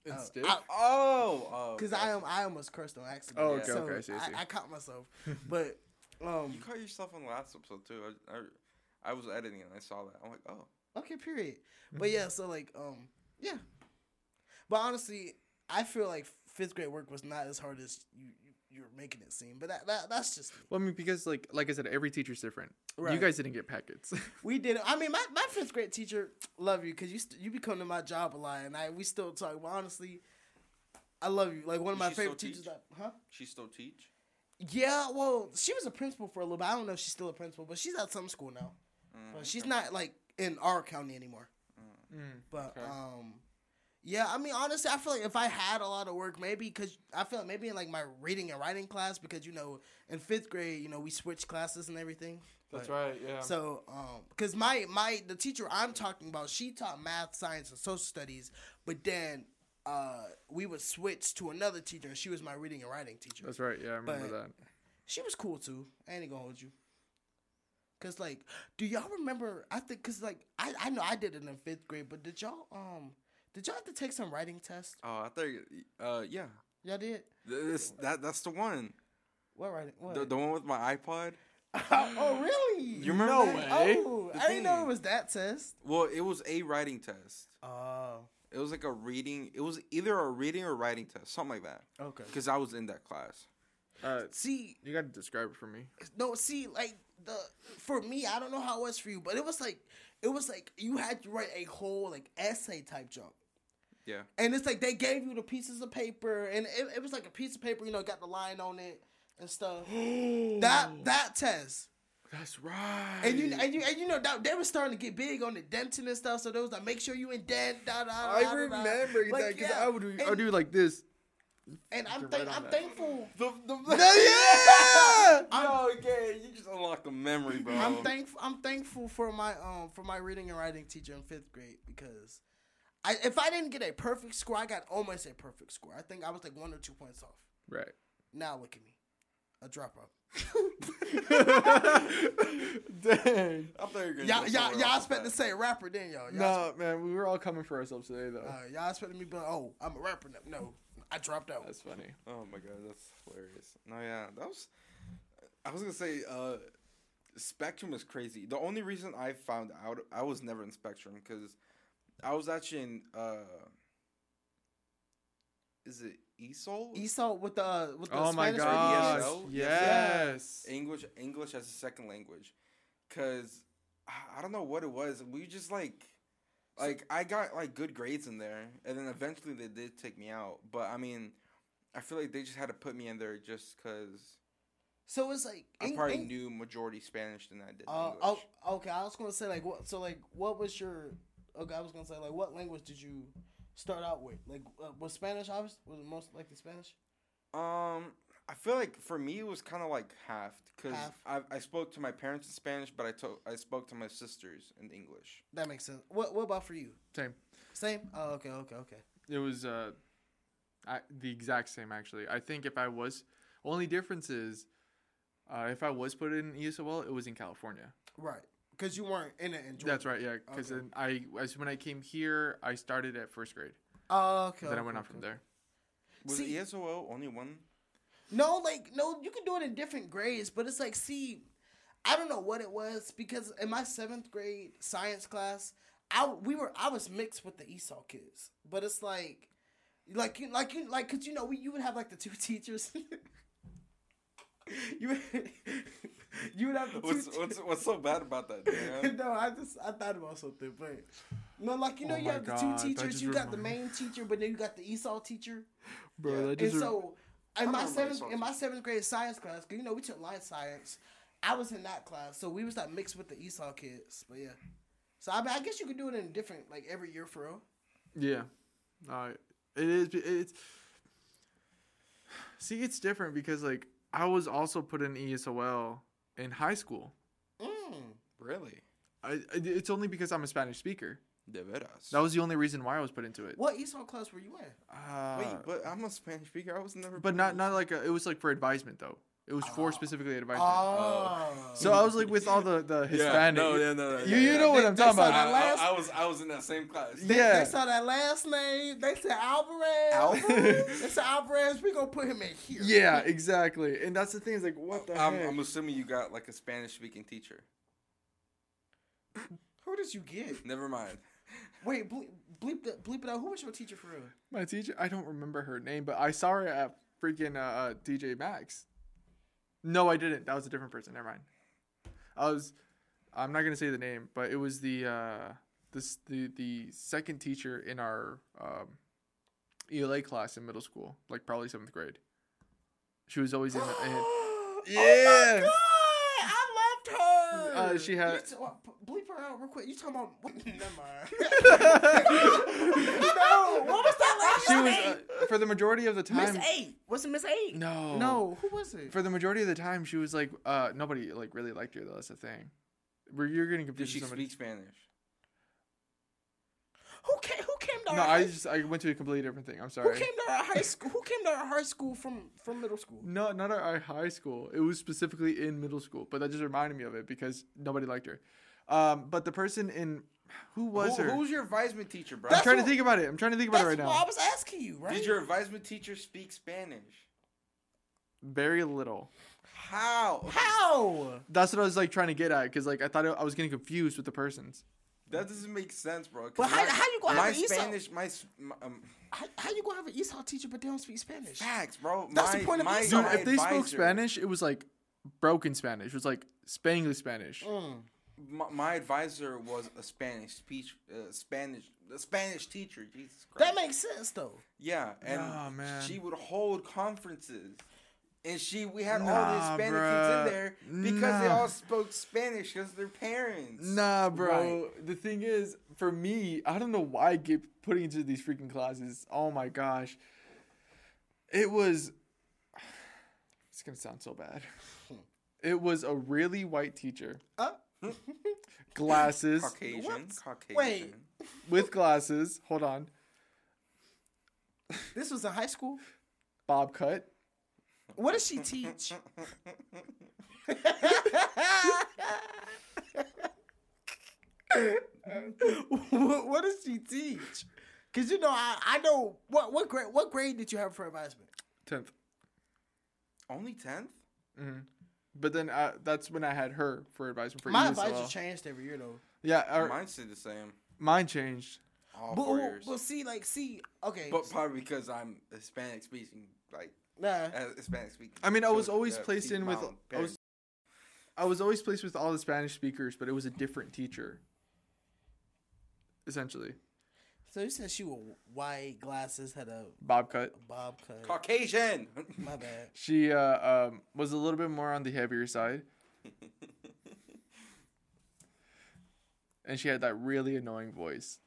B: And
C: Uh,
B: stiff?
C: I-
A: Oh, oh.
C: Cause I am I almost cursed on accident.
B: Oh, okay,
C: so
B: okay, I see, I see.
C: I, caught myself, <laughs> but um,
A: You caught yourself on the last episode too. I, I, I was editing and I saw that. I'm like, oh.
C: Okay, period. But yeah, so like um, yeah. But honestly, I feel like fifth grade work was not as hard as you, you you're making it seem. But that, that that's just me.
B: Well, I mean, because like like I said, every teacher's different. You guys didn't get packets. <laughs>
C: We did. it. I mean, my, my fifth grade teacher love you because you st- you be coming to my job a lot, and I we still talk. But honestly, I love you. Like one of
A: Does
C: my
A: she still
C: favorite teachers. That, huh?
A: She still teach?
C: Yeah. Well, she was a principal for a little bit. I don't know if she's still a principal, but she's at some school now. But she's not like in our county anymore.
B: Mm,
C: But
B: okay.
C: um, yeah, I mean, honestly, I feel like if I had a lot of work, maybe because I feel like maybe in like my reading and writing class, because you know, in fifth grade, you know, we switched classes and everything.
B: That's
C: But-
B: right. Yeah.
C: So, um, because my my the teacher I'm talking about, she taught math, science, and social studies, but then uh, we would switch to another teacher, and she was my reading and writing teacher.
B: That's right. Yeah, I remember
C: But-
B: that.
C: She was cool too. I ain't gonna hold you. Cause like, do y'all remember? I think cause like I I know I did it in fifth grade, but did y'all um did y'all have to take some writing test?
A: Oh, I thought. you- Uh, yeah.
C: Y'all did.
A: This that that's the one.
C: What writing? What?
A: The, the one with my iPod. <laughs>
C: oh really?
A: You remember
B: No
A: that?
B: way.
C: Oh,
A: The
C: I didn't know it was that test.
A: Well, it was a writing test.
C: Oh,
A: It was like a reading. It was either a reading or writing test, something like that.
C: okay.
A: Because I was in that class.
B: Uh,
C: See,
B: you got to describe it for me.
C: no, see, like the for me, I don't know how it was for you, but it was like it was like you had to write a whole like essay type jump.
A: Yeah.
C: And it's like they gave you the pieces of paper, and it, it was like a piece of paper, you know, got the line on it and stuff. <gasps> that that test,
B: That's right.
C: and you and you and you know that they were starting to get big on the denting and stuff. So there was like make sure you indent. Da, da,
B: I
C: da, da, da.
B: remember that because
C: yeah.
B: I would I would do like this.
C: And I'm
B: You're right
C: I'm
B: that.
C: thankful.
A: The, the,
C: yeah. <laughs> <laughs>
A: no, okay, you just unlocked a memory, bro.
C: I'm thankful. I'm thankful for my um for my reading and writing teacher in fifth grade because, I if I didn't get a perfect score, I got almost a perfect score. I think I was like one or two points off.
B: Right.
C: Now look at me, a dropout. <laughs>
B: Dang.
A: I thought you were gonna
C: y'all y'all y'all
A: else
C: expect to say rapper, then y'all. y'all
B: No, man, we were all coming for ourselves today, though.
C: Uh, y'all expected me to be like, oh, I'm a rapper now. No, I dropped out.
B: That's funny.
A: Oh my god, that's hilarious. No, yeah, that was. I was gonna say, uh, Spectrum is crazy. The only reason I found out, I was never in Spectrum because I was actually in. uh Is it ESOL?
C: Esau with the uh, with the
B: Oh my
C: Spanish
B: gosh.
A: ESL?
B: Yes.
A: English English as a second language, cause I- I don't know what it was. We just like, like I got like good grades in there, and then eventually they did take me out. But I mean, I feel like they just had to put me in there just cause
C: So it's like
A: I probably
C: Eng-
A: knew majority Spanish than I did
C: Uh,
A: English.
C: oh, okay. I was gonna say like what? So like, what was your? Okay, I was gonna say like, what language did you start out with? Like, uh, was Spanish obvious? Was it most likely Spanish?
A: Um, I feel like for me it was kind of like half because I I spoke to my parents in Spanish, but I told I spoke to my sisters in English.
C: That makes sense. What What about for you?
B: Same.
C: Same. Oh, okay, okay, okay.
B: It was uh, I, the exact same actually. I think if I was, only difference is, uh, if I was put in ESOL, it was in California.
C: Right, because you weren't in it. In Georgia.
B: That's right. Yeah, because
C: Okay.
B: then I, as when I came here, I started at first grade.
C: Oh, okay.
B: then I
C: okay,
B: went on
C: okay.
B: from there.
A: Was
C: See-
A: ESOL only one?
C: No, like no, you can do it in different grades, but it's like, see, I don't know what it was because in my seventh grade science class, I we were I was mixed with the ESOL kids, but it's like, like you like you like cause you know we you would have like the two <laughs> teachers. <laughs> you <laughs> you would have the.
A: What's
C: te-
A: what's what's so bad about that? Man?
C: no, I just I thought about something, but no, like you know
B: Oh
C: you
B: my
C: have the two teachers. You got the main teacher, but then you got the ESOL teacher.
B: Bro,
A: Yeah.
B: that
C: And
B: just re-
C: so in my seventh in my seventh grade science class, 'cause, you know we took life science. I was in that class, so we was like mixed with the ESOL kids. But yeah, so I mean, I guess you could do it in different like every year for real.
B: Yeah, uh, it is. It's <sighs> see, it's different because like I was also put in ESOL in high school.
C: Mm.
A: Really?
B: I, I- it's only because I'm a Spanish speaker.
A: De veras.
B: That was the only reason why I was put into it.
C: What ESOL class were you in?
B: Uh,
A: Wait, but I'm a Spanish speaker. I was never.
B: but not not like a, it was like for advisement though. It was for specifically advisement.
C: Oh.
B: so I was like with all the the <laughs> Hispanic.
A: Yeah, no, yeah, no, no,
B: You-
A: yeah,
B: you
A: yeah.
B: know what
C: They-
B: I'm talking about.
C: that
A: I, I, I was I was in that same class.
C: They,
B: Yeah.
C: they saw that last name. They said Alvarez.
A: Alvarez?
C: they said <laughs> Alvarez. We gonna put him in here.
B: Yeah, exactly. And that's the thing is like, what the
A: I'm,
B: heck?
A: I'm assuming you got like a Spanish speaking teacher.
C: Who did you get?
A: Never mind.
C: Wait, bleep, bleep, the, bleep it out. Who was your teacher for real?
B: My teacher, I don't remember her name, but I saw her at freaking uh, uh, T.J. Maxx. No, I didn't. That was a different person. Never mind. I was, I'm not gonna say the name, but it was the uh, this the the second teacher in our um, ELA class in middle school, like probably seventh grade. She was always in. the, in <gasps>
C: Oh
B: Yeah.
C: my god! I loved her.
B: Uh, she had-
C: t- uh, bleep her out real quick. You talking about? What, <laughs> never mind. <laughs> no, what was that last?
B: she
C: last
B: was
C: name?
B: uh, for the majority of the time.
C: Miss
B: time.
C: Eight. Was it Miss Eight?
B: No,
C: No. Who was it?
B: For the majority of the time, she was like, uh, nobody like really liked her though. That's the thing. Where you're getting
A: Did
B: confused
A: she
B: with somebody.
A: speak Spanish?
C: Who came? Who came to
B: No,
C: our
B: I just I went to a completely different thing. I'm sorry.
C: Who came to our high <laughs> school? Who came to our high school from from middle school?
B: No, not at our high school. It was specifically in middle school, but that just reminded me of it because nobody liked her. Um, but the person in who was
A: Who,
B: her?
A: who's your advisement teacher, bro?
B: I'm
C: That's
B: trying
C: what-
B: to think about it. I'm trying to think about
C: That's
B: it right
C: what
B: now.
C: I was asking you, right?
A: Did your advisement teacher speak Spanish?
B: Very little.
A: How?
C: How?
B: That's what I was like trying to get at because like I thought I was getting confused with the persons.
A: That doesn't make sense, bro. 'cause
C: But how-
A: my-
C: how you gonna
A: my
C: have an ESOL?
A: Spanish, my, my um,
C: How, how you gonna have an ESOL teacher but they don't speak Spanish?
A: facts, bro.
C: That's the point of
A: my,
C: ESOL.
B: Dude,
A: my
B: if they spoke Spanish, it was like broken Spanish. It was like Spanglish Spanish.
C: Mm.
A: my, my advisor was a Spanish speech, uh, Spanish, a Spanish teacher. Jesus Christ.
C: That makes sense though.
A: Yeah, and
B: Nah, man.
A: she would hold conferences, and she we had all
B: Nah,
A: the Hispanic kids in there because they all spoke Spanish because their parents.
B: Nah, bro. The thing is, for me, I don't know why I get putting into these freaking classes. Oh my gosh. It was. <sighs> It's gonna sound so bad. <laughs> It was a really white teacher,
C: Uh, <laughs>
B: glasses
A: Caucasian,
C: What?
A: Caucasian.
C: Wait. <laughs>
B: with glasses. Hold on,
C: this was a high school.
B: bob cut.
C: What does she teach? what, what does she teach? Cause you know I, I know what what grade what grade did you have for advisement?
B: Tenth.
A: Only tenth.
B: But then uh, that's when I had her for advisement for
C: My
B: ESL.
C: advisor changed every year though.
B: Yeah, our,
A: Mine stayed the same.
B: mine changed.
A: All
C: But,
A: four
C: but,
A: years.
C: but see, like, see, okay,
A: But probably because I'm Hispanic speaking, like
C: nah.
A: uh, Hispanic speaking.
B: I mean, I was
A: so,
B: always
A: uh,
B: placed in with. I was. I was always placed with all the Spanish speakers, but it was a different teacher. Essentially,
C: So you said she wore white glasses, had a
B: bob cut.
C: bob cut.
A: Caucasian. <laughs>
C: My bad.
B: She uh, um, was a little bit more on the heavier side, <laughs> and she had that really annoying voice.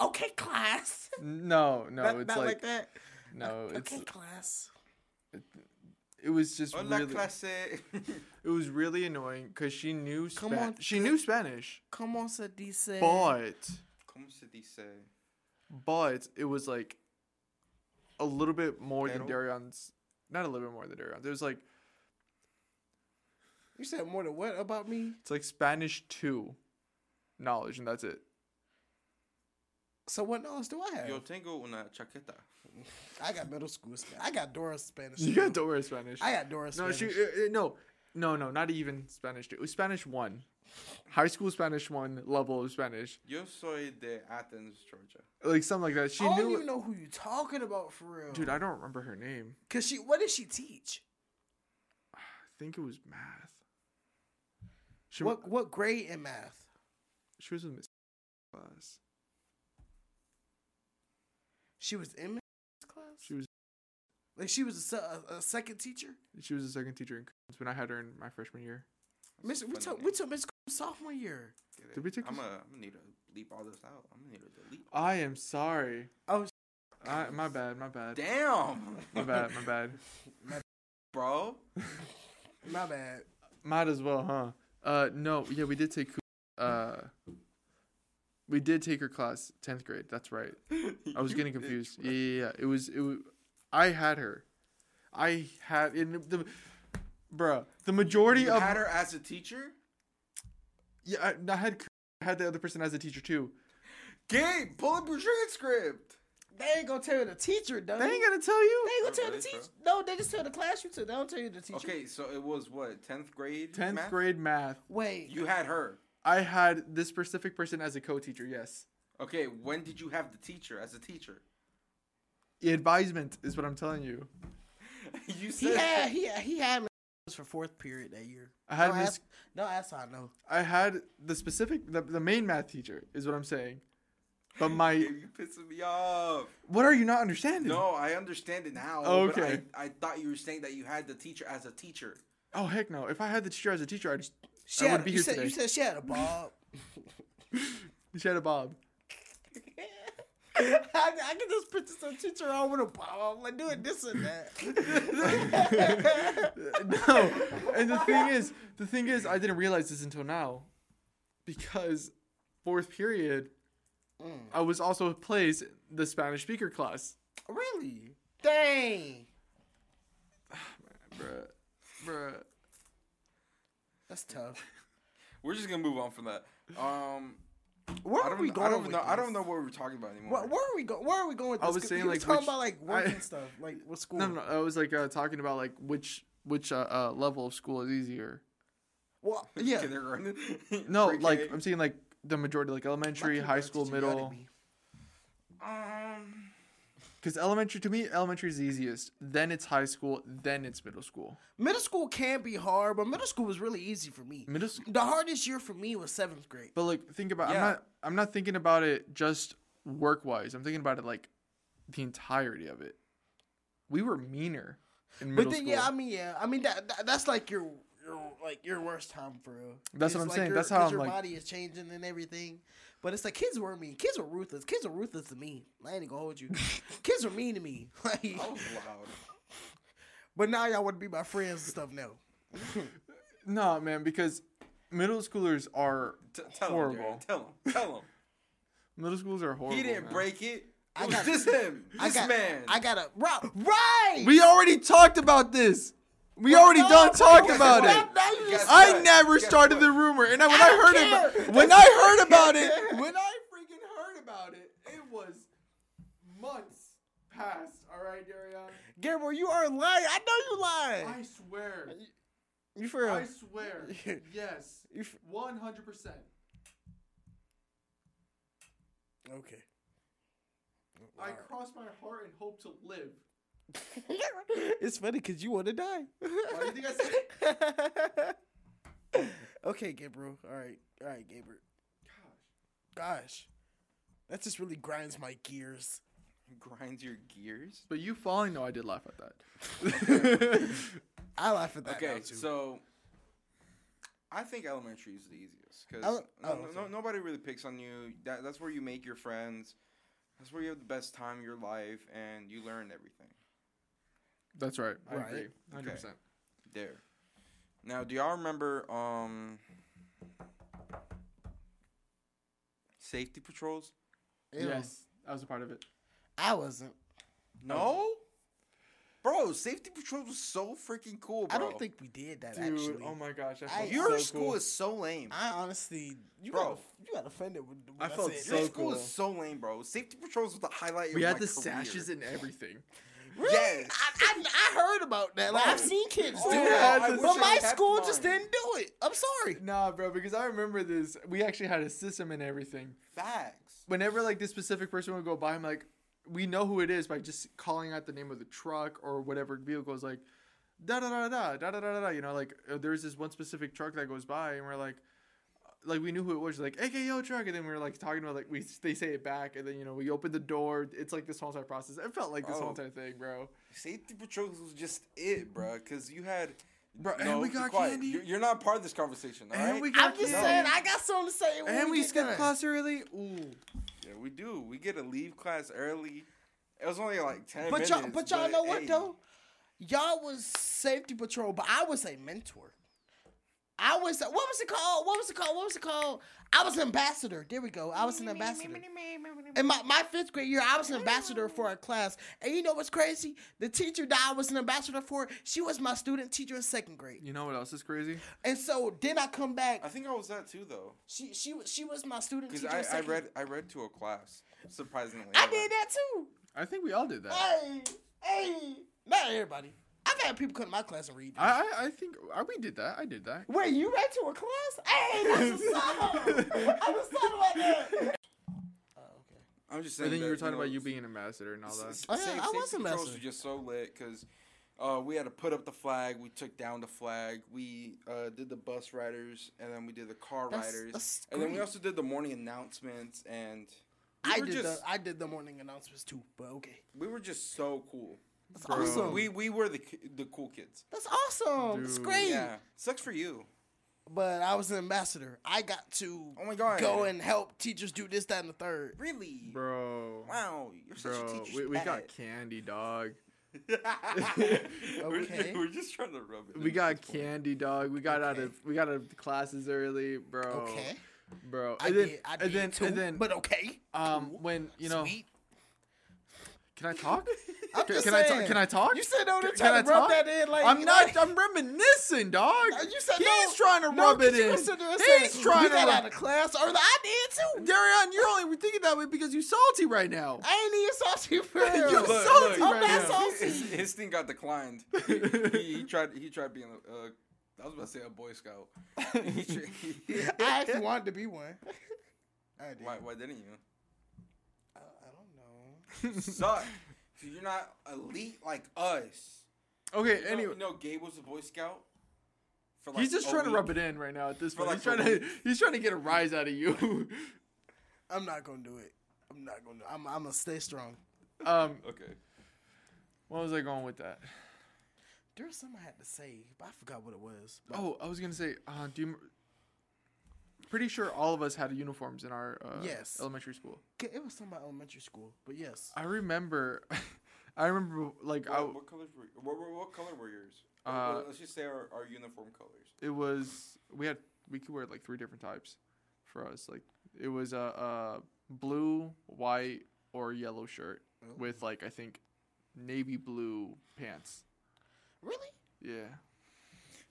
C: Okay, class.
B: No, no,
C: not
B: it's
C: not like,
B: like,
C: that.
B: No, it's
C: okay, class.
B: it was just
A: Hola,
B: really
A: clase. <laughs>
B: it was really annoying because she knew
C: Come
B: Spa-
C: on,
B: she knew Spanish,
C: Come on, se dice.
B: but
A: ¿Cómo se dice?
B: but it was like a little bit more than
A: Pero?
B: Daryon's. Not a little bit more than Daryon's. It was like
C: You said more than what about me?
B: it's like Spanish two knowledge, and that's it.
C: So what knowledge do I have?
A: Yo tengo una chaqueta.
C: I got middle school Spanish. I got Dora Spanish.
B: You got Dora Spanish.
C: I got Dora Spanish.
B: no,
C: Spanish.
B: she uh, uh, no, no, no, not even Spanish two. It was Spanish one, high school Spanish one level of Spanish,
A: Yo soy de Athens, Georgia.
B: like something like that. She
C: I don't
B: knew.
C: even know who you talking about for real.
B: Dude, I don't remember her name.
C: Cause she, what did she teach?
B: I think it was math. She
C: What what grade in math?
B: she was in Miss class.
C: She was in math class.
B: She was
C: Like she was a, a, a second teacher.
B: she was a second teacher in Coons when I had her in my freshman year.
C: Miss, we took we took Miss sophomore year.
B: Did we take
A: I'm gonna need to leap all this out. I'm gonna need to delete.
B: I am sorry.
C: Oh,
B: I, my bad. My bad.
A: Damn.
B: My bad. My bad. <laughs>
A: Bro.
C: my bad.
B: Might as well, huh? Uh, no. Yeah, we did take. Uh, we did take her class tenth grade. That's right. <laughs> I was getting confused.
A: bro.
B: Yeah, yeah, yeah. It was it was. I had her. I had in the, bruh. The majority
A: You
B: of
A: had her as a teacher.
B: yeah, I, I had I had the other person as a teacher too.
A: Gabe, pull up your transcript.
C: They ain't gonna tell the teacher, though.
B: They ain't gonna tell you.
C: They ain't gonna oh, tell
A: Really,
C: the teacher. No, they just tell the class you to. They don't tell you the teacher.
A: Okay, so it was what tenth grade.
B: Tenth
A: math?
B: grade math.
C: Wait.
A: You had her.
B: I had this specific person as a co-teacher. Yes.
A: Okay, when did you have the teacher as a teacher?
B: The advisement is what I'm telling you. <laughs>
A: you
C: he
A: said
C: had he had, he he had me for fourth period that year.
B: I had
C: no,
B: Miss-
C: ask, no, that's how I know.
B: I had the specific the, the main math teacher is what I'm saying. But my <laughs>
A: you pissing me off.
B: what are you not understanding?
A: No, I understand it now.
B: Okay.
A: But I, I thought you were saying that you had the teacher as a teacher.
B: Oh heck no! If I had the teacher as a teacher, I just
C: She
B: I
C: had,
B: be
C: you
B: here
C: said,
B: today. <laughs>
C: You said she had a bob.
B: she had a bob.
C: I, I can just picture some teacher on with a bob, like doing this and that. <laughs>
B: no, and the thing is, the thing is, I didn't realize this until now, because fourth period,
C: Mm.
B: I was also placed the Spanish speaker class.
C: Really? Dang. <sighs>
B: Bruh, bruh.
C: That's tough. <laughs>
A: We're just gonna move on from that. Um,
C: Where are we going?
A: I don't
C: with
A: know. I don't know what we're talking about anymore.
C: Where, where are we going? Where are we going with
B: I
C: this?
B: was
C: 'Cause
B: saying,
C: you
B: like,
C: talking
B: which-
C: about like work
B: I-
C: and stuff, like what school?
B: No, no, I was like uh, talking about like which which uh, uh, level of school is easier.
C: Well, <laughs> yeah.
A: Kindergarten. <laughs>
B: No,
A: Pre-K?
B: like I'm saying like the majority, like elementary, high school, middle.
C: yelled at me.
A: Um.
B: Because elementary to me, elementary is easiest. Then it's high school. Then it's middle school.
C: Middle school can be hard, but middle school was really easy for me.
B: Middle, s-
C: The hardest year for me was seventh grade.
B: but like think about.
A: Yeah.
B: I'm not. I'm not thinking about it just work wise. I'm thinking about it like the entirety of it. We were meaner in middle
C: But then,
B: school.
C: yeah, I mean, yeah, I mean that, that that's like your, your like your worst time for real.
B: That's what I'm
C: like
B: saying.
C: your-
B: That's how I'm
C: your
B: like-
C: body is changing and everything. But it's like kids were mean. Kids were ruthless. Kids were ruthless to me. I ain't gonna hold you. <laughs> kids were mean to me. <laughs> Like,
A: I was loud.
C: but now y'all want to be my friends and stuff now. <laughs>
B: no, man, because middle schoolers are
A: T- tell
B: horrible.
A: him. Tell him. Tell him.
B: middle schools are horrible.
A: he didn't
B: man.
A: break it. It
C: I
A: was
C: got-
A: this him. This
C: I got,
A: man.
C: I got a right. Right.
B: We already talked about this. We already
C: No,
B: done talked about it.
C: now you
A: Guess
C: just-
B: I never started the rumor, and I, when
C: I
B: I, heard
C: care.
B: about <laughs> when I heard about it, <laughs> when I freaking heard about it, it was months past. All right, Daryon.
C: Gabriel, you are lying. I know you lying.
B: I swear.
C: you for real?
B: I swear. <laughs> Yes.
C: You
B: One hundred percent.
C: okay.
B: I cross my heart and hope to live. <laughs>
C: it's funny because you want to die.
B: Why do you think I said <laughs>
C: okay, Gabriel. All right, all right, Gabriel. Gosh, gosh, that just really grinds my gears.
A: Grinds your gears.
B: But you falling, no, I did laugh at that. <laughs>
C: I laugh at that. now,
A: Okay,
C: too.
A: so I think elementary is the easiest because
C: Ele-
A: no,
C: oh, okay.
A: no, nobody really picks on you. That, that's where you make your friends. That's where you have the best time of your life, and you learn everything
B: That's right. I
C: Right.
B: agree. Hundred percent.
A: there. Now, do y'all remember um safety patrols?
C: Ew.
B: Yes, I was a part of it.
C: I wasn't.
A: No, bro. Safety patrols was so freaking cool, bro.
C: I don't think we did that
B: Dude,
C: actually.
B: oh my gosh, I
C: I-
A: your
B: so
A: school
B: cool.
A: is so lame.
C: I honestly, you
A: Bro.
C: got you got offended with what
B: I
C: I,
B: felt
C: said.
B: so
A: Your school
B: cool.
A: is so lame, bro. Safety patrols was the highlight.
B: We had the
A: career.
B: sashes and everything.
C: Really?
A: Yes.
C: I, I, I heard about that. Like I've seen kids
A: Oh,
C: do
B: I
C: that, but my school just didn't do it. I'm sorry.
B: Nah, bro, because I remember this. We actually had a system and everything.
A: Facts.
B: Whenever like this specific person would go by, I'm like, we know who it is by just calling out the name of the truck or whatever vehicle is like, da da da da da da da da. You know, like uh, there's this one specific truck that goes by, and we're like, uh, like we knew who it was. Like, AKO truck, and then we were like talking about like we they say it back, and then you know we open the door. It's like this whole entire process. It felt like this
A: Oh.
B: whole entire thing, bro.
A: Safety patrols was just it, bro. Because you had.
B: Bro, and we got
A: quiet.
B: candy.
A: You're, you're not part of this conversation, all
B: And
A: right?
B: we got
C: I'm just
A: No.
C: saying, I got something to say. when
B: And we
C: get
B: skipped
C: done.
B: class early. Ooh.
A: Yeah, we do. We get to leave class early. It was only like ten
C: But
A: minutes.
C: y'all, but y'all know what though? Y'all was safety patrol, but I was a mentor. I was what was it called? What was it called? What was it called? I was an ambassador. There we go. I was an ambassador. In my, my fifth grade year, I was an ambassador for a class. And you know what's crazy? The teacher that I was an ambassador for, she was my student teacher in second grade.
B: You know what else is crazy?
C: And so then I come back.
A: I think I was that too though,
C: She she was she was my student teacher. in
A: I, I read I read to a class. Surprisingly,
C: I did that too.
B: I think we all did that.
C: Hey, hey. Not everybody. I've had people come to my class and read.
B: I, I I think uh, we did that. I did that.
C: Wait, you read to a class? Hey, that's <laughs> a song. I just thought about that. Oh, okay.
A: I'm just
B: I
A: saying.
B: think you were talking
A: know,
B: about you being an ambassador and all that.
A: s-
C: Oh, yeah,
A: safe-
C: I was
A: safety
C: a
A: controls were just so lit because uh, we had to put up the flag. We took down the flag. We uh, did the bus riders, and then we did the car
C: That's-
A: riders,
C: that's
A: and then we also did the morning announcements. And we
C: I did
A: just
C: the I did the morning announcements too, but okay.
A: we were just so cool.
C: That's
B: Bro.
C: awesome.
A: We we were the the cool kids.
C: That's awesome. It's
B: Dude.
C: great.
A: Yeah, sucks for you.
C: But I was an ambassador. I got to
A: Oh my god.
C: go and help teachers do this, that, and the third.
A: really.
B: Bro.
A: Wow, you're such a
B: Bro,
A: teacher's
B: we, we got candy, dog. <laughs> <laughs>
C: Okay.
A: we're, we're just trying to rub it.
B: We got
A: at this point.
B: candy, dog. We got out of we got out of classes early, bro.
C: Okay.
B: bro.
C: I
B: And then,
C: did. I
B: and
C: did
B: then,
C: too.
B: and then,
C: but okay.
B: um,
C: Cool.
B: when you know,
C: Sweet.
B: Can I talk? <laughs>
C: I'm
B: Can,
C: just
B: can I talk? Can I talk?
C: You said no to
B: Can-
C: try
B: can
C: to
B: I
C: rub
B: talk?
C: that in like
B: I'm not.
C: like-
B: I'm reminiscing, dog.
C: You said
B: He's
C: no.
B: trying to
C: no,
B: rub it
C: 'cause you
B: in.
C: was sitting saying,
B: He's trying
C: we
B: to.
C: got
B: rub-
C: out of class early. I did too.
B: Daryon, you're only thinking that way because you're salty right now.
C: I ain't even salty for <laughs>
B: You're.
A: Look,
B: salty
A: look,
B: right
C: I'm not
B: now.
C: salty.
A: His, his thing got declined. he, he <laughs> tried. He tried being. Uh, I was about to say a Boy Scout. He tra-
C: I actually wanted to be one. I did.
A: why? Why didn't you?
C: I, I don't know.
A: Suck. So you're not elite like us.
B: Okay.
A: You know,
B: Anyway,
A: you know Gabe was a Boy Scout. For
B: he's just
A: a
B: trying to rub it in right now. At this point,
A: like
B: he's trying
A: a
B: to. <laughs> He's trying to get a rise out of you. <laughs>
C: I'm not gonna do it. I'm not gonna. I'm. I'm gonna stay strong.
B: um,
A: Okay.
B: what was I going with that?
C: There was something I had to say, but I forgot what it was. But
B: Oh, I was gonna say, uh, do you? M- Pretty sure all of us had uniforms in our uh,
C: Yes.
B: elementary school.
C: it was something about elementary school. But yes,
B: I remember, <laughs> I remember like I,
A: What, what colors were? What, what, what color were yours?
B: Uh,
A: or let's just say our, our uniform colors.
B: it was we had we could wear like three different types for us. Like it was a, a blue, white, or yellow shirt with like I think navy blue pants.
C: really.
B: Yeah.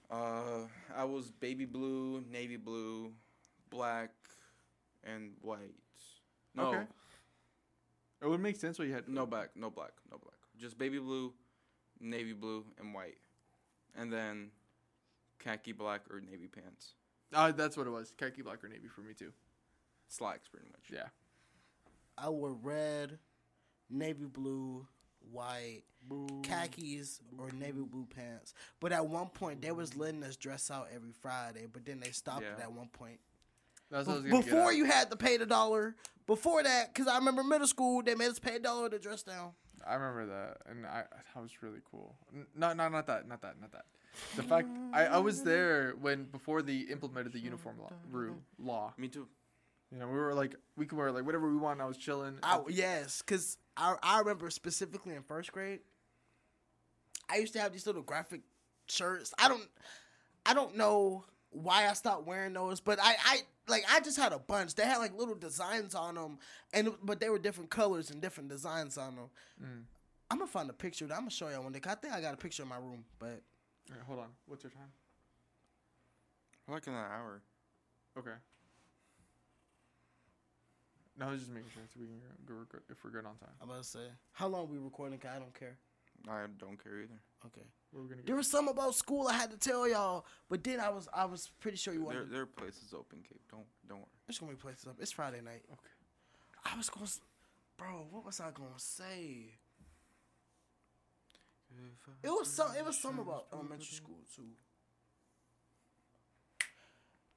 A: Uh, I was baby blue, navy blue, black, and white. No,
B: Okay. It would make sense why you had
A: no black, no black, no black. Just baby blue, navy blue, and white, and then khaki black or navy pants.
B: Uh, that's what it was. Khaki black or navy for me too.
A: Slacks, pretty much.
B: Yeah.
C: I wore red, navy blue, white, khakis, or navy blue pants. But at one point, they was letting us dress out every Friday. But then they stopped it at one point.
B: That's what I was gonna get
C: Before you had to pay the dollar. Before that, because I remember middle school, they made us pay a dollar to dress down.
B: I remember that, and I that was really cool. N- No, no, not that, not that, not that. The fact I, I was there when before they implemented the uniform law, ru- law.
A: Me too.
B: You know, we were like we could wear like whatever we want. I was chilling.
C: I, yes, because I, I remember specifically in first grade, I used to have these little graphic shirts. I don't I don't know why I stopped wearing those, but I, I like I just had a bunch. They had like little designs on them, and but they were different colors and different designs on them.
B: Mm.
C: I'm gonna find a picture. I'm gonna show y'all one day. 'cause I think I got a picture in my room, but
B: Alright, hold on. What's your time?
A: Like in an hour.
B: Okay. No, I was just making sure so we can go, go, go if we're good on time.
C: I'm about to say how long we recording? 'Cause I don't care.
A: I don't care either.
C: Okay.
B: Where we gonna
C: There was something about school I had to tell y'all, but then I was I was pretty sure you
A: There,
C: wanted.
A: there are places open, Gabe. Don't don't worry.
C: There's gonna be places up. It's Friday night.
B: Okay.
C: I was gonna, bro. What was I gonna say? It was some. It was something about elementary school too.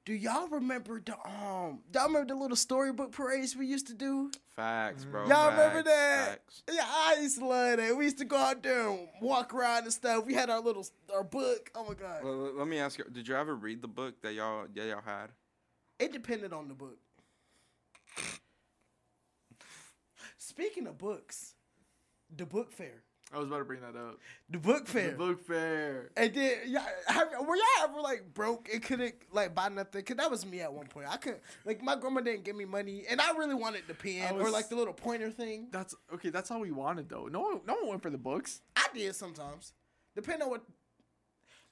C: Do y'all remember the um? Y'all remember the little storybook parades we used to do?
A: Facts, bro.
C: Y'all remember that?
A: facts.
C: Yeah, I used to love that. We used to go out there and walk around and stuff. We had our little our book. Oh my god!
A: Well, let- let me ask you: Did you ever read the book that y'all that y'all had?
C: It depended on the book. Speaking of books, the book fair.
B: I was about to bring that up.
C: The book fair.
B: The book fair.
C: And then, yeah, have, were y'all ever like broke and couldn't like buy nothing? Cause that was me at one point. I couldn't like my grandma didn't give me money, and I really wanted the pen
B: I
C: or like the little pointer thing.
B: That's okay. That's all we wanted though. No one, no one went for the books.
C: I did sometimes, depending on what.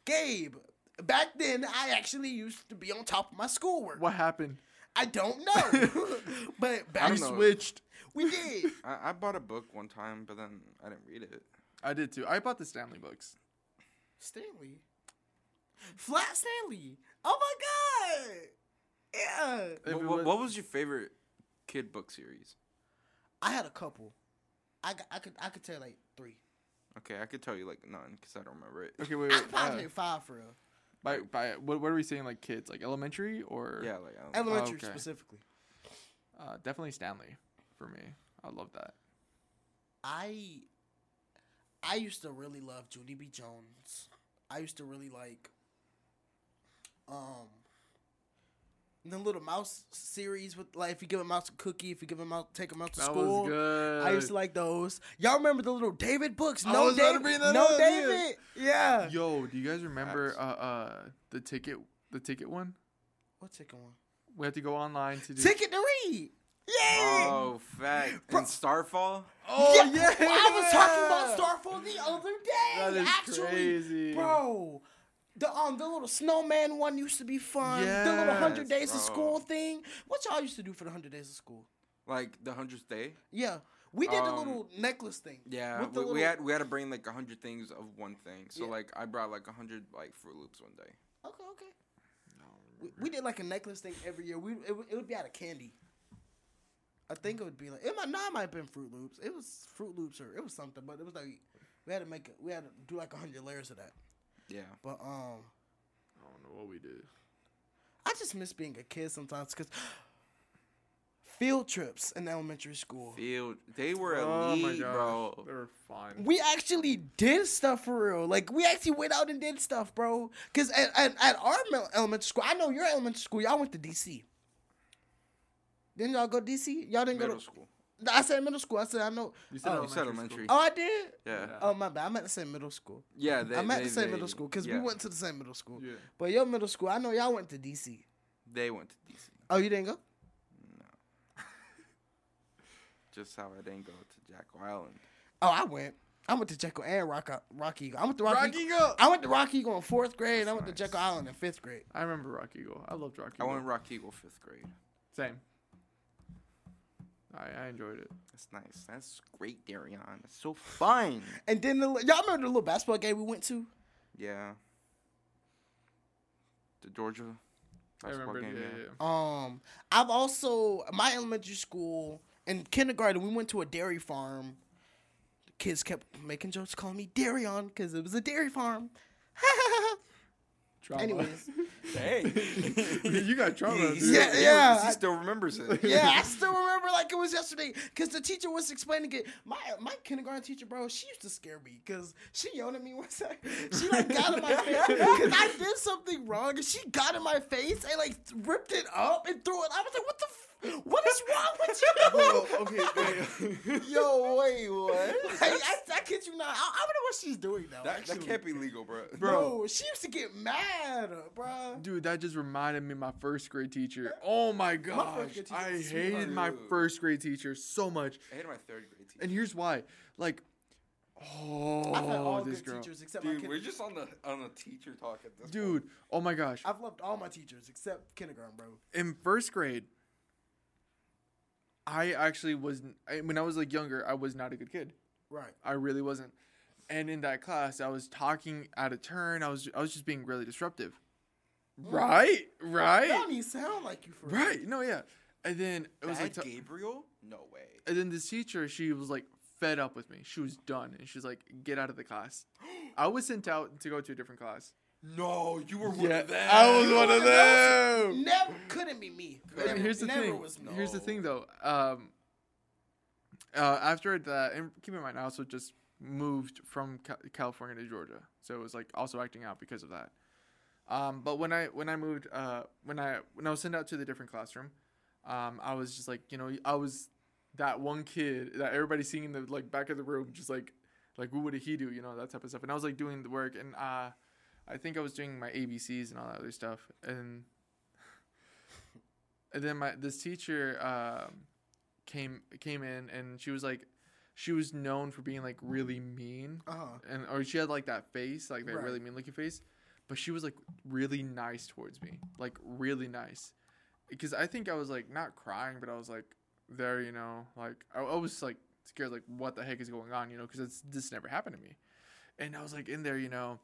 C: Gabe, back then I actually used to be on top of my schoolwork.
B: What happened?
C: I don't know, <laughs> <laughs> but back
A: I
B: switched.
C: We did. <laughs>
A: I, I bought a book one time, but then I didn't read it.
B: I did too. I bought the Stanley books.
C: Stanley, Flat Stanley. Oh my god! Yeah,
A: What, what,
B: was-
A: what was your favorite kid book series?
C: I had a couple. I, I could I could tell like three.
A: Okay, I could tell you like none because I don't remember it.
B: Okay, wait,
C: I
B: wait.
C: could probably
B: uh,
C: take five for real.
B: by by what, what are we saying? Like kids, like elementary or
A: Yeah, like I don't know.
C: Elementary
B: okay.
C: specifically.
B: Uh, definitely Stanley for me. I love that.
C: I I used to really love Junie B. Jones. I used to really like um the little mouse series with like if you give a mouse a cookie, if you give him mouse take him out to
B: That
C: school.
B: was good.
C: I used to like those. Y'all remember the little David books? No
B: was about to
C: David. No. David. Yeah.
B: Yo, do you guys remember uh uh the ticket the ticket one?
C: What ticket one?
B: We had to go online to do.
C: Ticket to read. Yeah.
A: Oh, fact.
C: Bro-
A: And Starfall?
B: Oh
C: yeah. I was talking about Starfall the other day.
B: That is
C: actually,
B: crazy.
C: bro. The um the little snowman one used to be fun. the little hundred
A: Yes,
C: days of school thing. What y'all used to do for the hundred days of school?
A: Like the hundredth day?
C: Yeah, we did the
A: Um,
C: little necklace thing.
A: Yeah,
C: With the
A: we, we had we had to bring like a hundred things of one thing. So
C: Yeah.
A: like I brought like a hundred like Froot Loops one day.
C: Okay, okay. We, we did like a necklace thing every year. We it, it would be out of candy. I think it would be like it might not might have been Froot Loops. It was Froot Loops or it was something, but it was like we had to make it. We had to do like a hundred layers of that.
A: Yeah.
C: But um,
B: I don't know what we did.
C: I just miss being a kid sometimes because field trips in elementary school.
A: Field. They were
B: Oh my
A: elite,
B: god,
A: bro.
B: they were fun.
C: We actually did stuff for real. Like we actually went out and did stuff, bro. Cause at, at, at our elementary school, I know your elementary school. Y'all went to DC. Didn't y'all go to DC? Y'all didn't
A: Middle
C: go to.
A: school.
C: I said middle school. I said I know.
B: You said
C: Oh,
A: You said
B: elementary
A: elementary.
C: Oh, I did.
A: Yeah.
B: Yeah.
C: Oh my bad. I meant to say middle school.
A: Yeah. They,
C: I meant
A: they,
C: to say
A: they-
C: middle school because
A: yeah.
C: we went to the same middle school.
B: Yeah.
C: But your middle school, I know y'all went to DC.
A: They went to DC.
C: Oh, you didn't go? No. <laughs>
A: Just how I didn't go to Jekyll Island.
C: Oh, I went. I went to Jekyll and Rock, Rock Eagle. I went to Rock,
B: Rock
C: Eagle.
B: Eagle.
C: I went to Rock Eagle in fourth grade. and I
A: That's
C: went to
A: nice.
C: Jekyll Island in fifth grade.
B: I remember Rock Eagle. I loved Rock Eagle.
A: I
B: Eagle.
A: went Rock Eagle fifth grade.
B: Same. I I enjoyed it.
A: That's nice. That's great, Daryon. That's so fun. <laughs>
C: And then the, y'all remember the little basketball game we went to?
A: Yeah. The Georgia
B: I
A: basketball
B: remember.
A: game.
B: yeah,
A: yeah.
B: yeah.
C: Um, I've also my elementary school in kindergarten we went to a dairy farm. The kids kept making jokes, calling me Daryon because it was a dairy farm. <laughs>
B: Trauma.
C: Anyways, <laughs>
A: Hey.
B: you got trauma. Dude.
C: Yeah,
A: still-
C: yeah.
A: He still remembers it. <laughs>
C: yeah, I <laughs> still remember like it was yesterday because the teacher was explaining it. My my kindergarten teacher, bro, she used to scare me because she yelled at me one time. She like got in my face because I did something wrong and she got in my face and like ripped it up and threw it. I was like, what the. F- what is wrong with <laughs> you?
B: Bro, okay, wait. <laughs>
A: Yo, wait, what? <laughs>
C: I, I, I kid you not. I, I wonder what she's doing now.
A: That, that can't be legal, bro.
C: bro. She used to get mad, bro.
B: Dude, that just reminded me of my first grade teacher. Oh my gosh.
C: first grade teacher
B: I hated
C: sweetheart.
B: my first grade teacher so much.
A: I hated my third grade teacher.
B: And here's why. Like, oh,
C: I've had oh, all
B: this
C: good
B: girl.
C: teachers except my
A: Dude,
C: kid.
A: we're just on the on the teacher talk at this
B: Dude, oh my gosh.
C: I've loved all my teachers except kindergarten, bro.
B: in first grade, I actually was I, when I was like younger. I was not a good kid.
C: Right.
B: I really wasn't. And in that class, I was talking out of turn. I was I was just being really disruptive. Right,
C: That
B: right,
C: don't even sound like you
B: right. No, yeah. And then it was
A: Bad
B: like, t-
A: Gabriel? No way.
B: and then this teacher, she was like fed up with me. She was done, and she's like, "Get out of the class." <gasps> I was sent out to go to a different class.
A: No, you were one
B: Yeah,
A: of them.
B: I was one of
C: That
B: them.
C: Never couldn't be me.
B: And
C: Never,
B: here's the
C: never
B: thing.
C: Was me.
B: Here's the thing, though. Um, uh, after that, and keep in mind, I also just moved from California to Georgia, so it was like also acting out because of that. Um, but when I when I moved, uh, when I when I was sent out to the different classroom, um, I was just like, you know, I was that one kid that everybody's seeing in the like back of the room, just like Like, what did he do? You know, that type of stuff. And I was like doing the work, and uh, I think I was doing my ABCs and all that other stuff, and <laughs> and then my this teacher um, came came in, and she was like, she was known for being like really mean,
C: Uh huh.
B: and or she had like that face, like that
C: Right.
B: really mean looking face, but she was like really nice towards me, like really nice, because I think I was like not crying, but I was like there, you know, like I, I was like scared, like what the heck is going on, you know, because it's this never happened to me, and I was like in there, you know,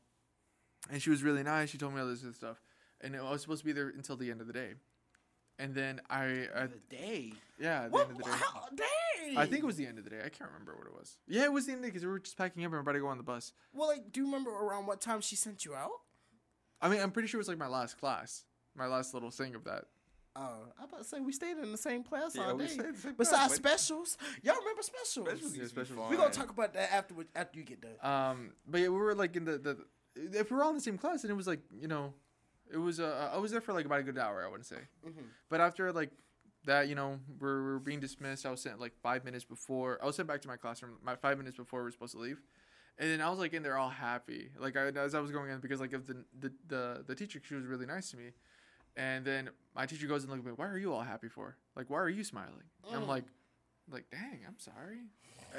B: and she was really nice. She told me all this other stuff, and I was supposed to be there until the end of the day, and then I, I
C: The day.
B: yeah, the
C: What?
B: end of the day.
C: How? Dang.
B: I think it was the end of the day. I can't remember what it was. Yeah, it was the end of the day because we were just packing up and we're about to go on the bus.
C: Well, like, do you remember around what time she sent you out?
B: I mean, I'm pretty sure it was like my last class, my last little thing of that.
C: Oh, I about to say we stayed in the same class
A: Yeah,
C: all
A: we
C: day.
A: stayed the same
C: Besides
A: class,
C: specials, y'all remember specials?
A: Specials
B: Yeah,
A: used
B: specials.
C: We gonna talk about that afterwards after you get done.
B: Um, but yeah, we were like in the the. If we were all in the same class, and it was like you know, it was uh, I was there for like about a good hour, I want to say.
C: Mhm.
B: But after like that, you know, we're, we're being dismissed. I was sent like five minutes before. I was sent back to my classroom. My five minutes before we were supposed to leave, and then I was like in there all happy, like I, as I was going in because like of the the the, the teacher, she was really nice to me. And then my teacher goes and looks at me. Why are you all happy for? Like, why are you smiling? And I'm
C: Mm.
B: like, like, dang, I'm sorry.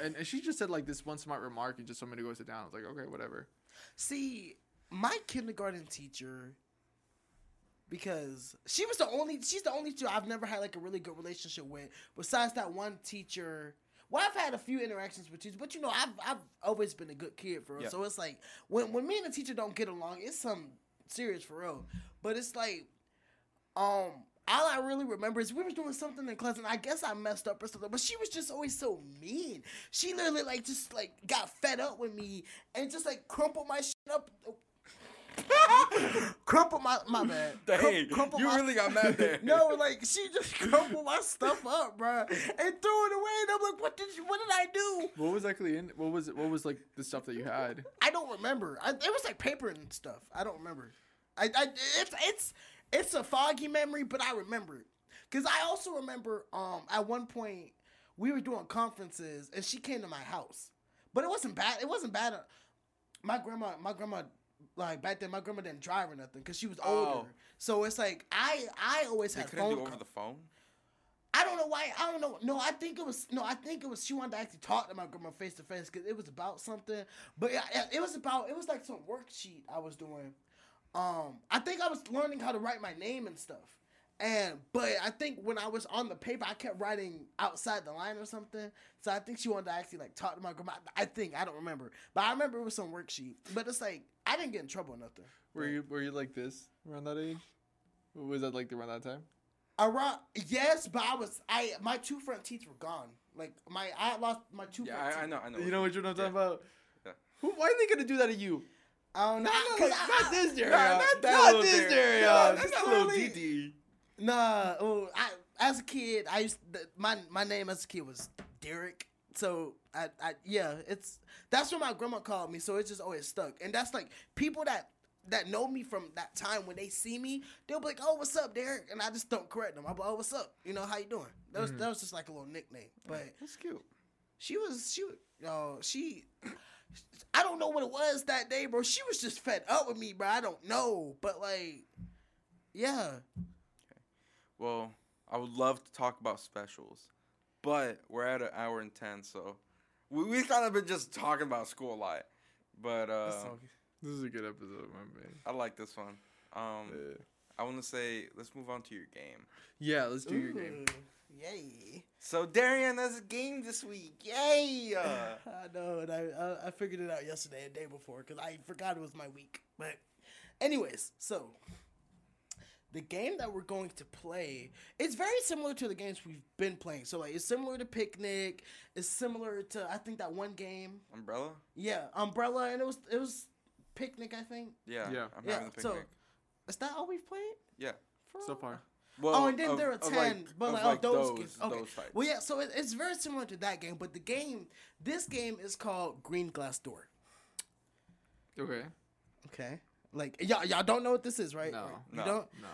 B: And, and she just said like this one smart remark and just told me to go sit down. I was like, okay, whatever.
C: See, my kindergarten teacher, because she was the only, she's the only teacher I've never had like a really good relationship with. Besides that one teacher. Well, I've had a few interactions with teachers, but you know, I've I've always been a good kid for real.
A: Yeah.
C: So it's like when when me and the teacher don't get along, it's some serious for real. But it's like, um, all I really remember is we were doing something in class, and I guess I messed up or something. But she was just always so mean. She literally like just like got fed up with me and just like crumpled my shit up. <laughs> crumpled my my bad.
A: Dang,
C: crumpled
A: you
C: my-
A: really got mad there. <laughs>
C: no, like she just crumpled my stuff up, bro, and threw it away. And I'm like, what did you, what did I do?
B: What was actually in? What was it? What was like the stuff that you had?
C: I don't remember. I, it was like paper and stuff. I don't remember. I, I it's it's it's a foggy memory, but I remember it because I also remember um at one point we were doing conferences and she came to my house, but it wasn't bad. It wasn't bad. uh, My grandma, my grandma, like back then, my grandma didn't drive or nothing because she was older.
A: Oh.
C: So it's like I I always
A: They
C: had
A: couldn't
C: phone.
A: do over the phone.
C: I don't know why. I don't know. No, I think it was. No, I think it was. She wanted to actually talk to my grandma face to face because it was about something. But yeah, it was about. It was like some worksheet I was doing. Um, I think I was learning how to write my name and stuff. And but I think when I was on the paper, I kept writing outside the line or something. So I think she wanted to actually like talk to my grandma. I think I don't remember, but I remember it was some worksheet. But it's like I didn't get in trouble or nothing.
B: Were you were you like this around that age? What Was that like around that time?
C: Around yes, but I was I my two front teeth were gone. Like my I lost my two
A: Yeah,
C: front teeth.
A: I, I know, I know.
B: You know what you're not talking
A: Yeah.
B: about?
A: Yeah.
B: Who, why are they gonna do that to you?
C: I don't know.
B: Not,
C: 'cause
B: not,
C: I-
B: not this
A: Nah, not
B: Not,
A: that
B: not this area.
C: No,
A: That's a little
C: really-
A: DD.
C: Nah, oh, I as a kid, I used the, my my name as a kid was Derek. So I, I yeah, it's that's what my grandma called me. So it's just always stuck. And that's like people that that know me from that time when they see me, they'll be like, "Oh, what's up, Derek?" And I just don't correct them. I'm like, "Oh, what's up? You know how you doing?" That was mm-hmm. that was just like a little nickname. But
A: That's cute.
C: she was she oh she. I don't know what it was that day, bro. She was just fed up with me, bro. I don't know, but like, yeah.
A: Well, I would love to talk about specials, but we're at an hour and ten, so we we kind of been just talking about school a lot. But uh,
B: This is a good episode, my man.
A: I like this one. Um,
B: Yeah.
A: I want to say let's move on to your game.
B: Yeah, let's do your game.
C: Ooh, Yay.
A: So Daryon, there's a game this week. Yay! <laughs>
C: I know, and I, I I figured it out yesterday, a day before, because I forgot it was my week. But, anyways, so the game that we're going to play, it's very similar to the games we've been playing. So like, it's similar to Picnic. It's similar to I think that one game,
A: umbrella.
C: yeah, Umbrella, and it was it was Picnic. I think
A: Yeah.
B: Yeah.
A: I'm
C: Yeah,
A: having a
C: so-
A: picnic.
C: is that all we've played?
A: yeah.
C: For
B: So far.
A: Well,
C: oh, and then
A: of-
C: there are ten,
A: like-
C: but like,
A: like
C: oh, those,
A: those,
C: games. Okay.
A: those.
C: Well, yeah, so it, it's very similar to that game, but the game, this game is called Green Glass Door.
B: Okay.
C: Okay. Like y'all, y'all don't know what this is, right?
B: No.
C: Or You
A: No.
C: don't.
B: No.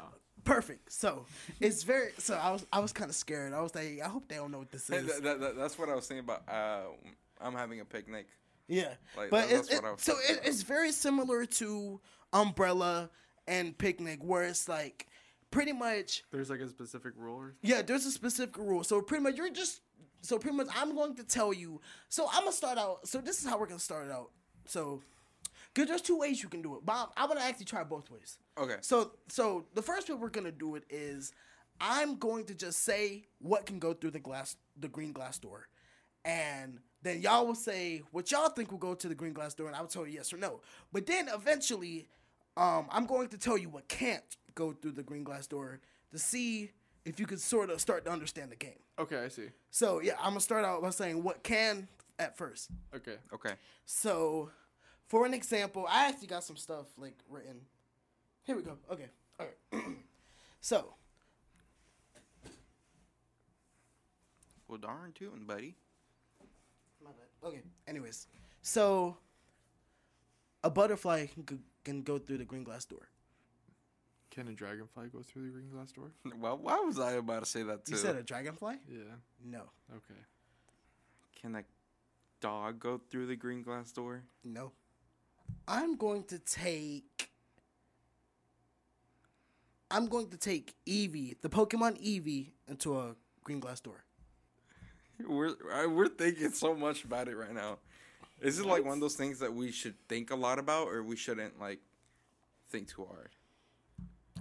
C: Perfect. So it's very. So I was, I was kind of scared. I was like, I hope they don't know what this
A: Hey,
C: is.
A: that, that, that- that's what I was saying about. Uh, I'm having a picnic.
C: Yeah,
A: Like,
C: but
A: that's
C: it,
A: what I
C: it,
A: was
C: so it, it's very similar to Umbrella and Picnic, where it's like pretty much
B: There's like a specific rule. Or...
C: yeah. There's a specific rule, so pretty much you're just so pretty much I'm going to tell you. So I'm gonna start out. So this is how we're gonna start it out. So, cause there's two ways you can do it, but I'm, I'm gonna actually try both ways.
A: Okay.
C: So so the first way we're gonna do it is I'm going to just say what can go through the glass the green glass door. And then y'all will say what y'all think will go to the green glass door and I will tell you yes or no. But then eventually um, I'm going to tell you what can't go through the green glass door to see if you could sort of start to understand the game.
B: Okay, I see.
C: So yeah, I'm gonna start out by saying what can at first.
B: Okay.
A: Okay.
C: So, for an example, I actually got some stuff like written. Here we go. Okay. All right. <clears throat> so,
A: Well, darn tootin', buddy.
C: my bad. Okay. Anyways, so a butterfly can go, can go through the green glass door.
B: Can a dragonfly go through the green glass door? <laughs>
A: Well, why was I about to say that too?
C: You said a dragonfly?
B: Yeah.
C: No.
B: Okay.
A: Can a dog go through the green glass door?
C: No. I'm going to take. I'm going to take Eevee, the Pokemon Eevee, into a green glass door.
A: We're we're thinking so much about it right now. Is it like one of those things that we should think a lot about, or we shouldn't like think too hard?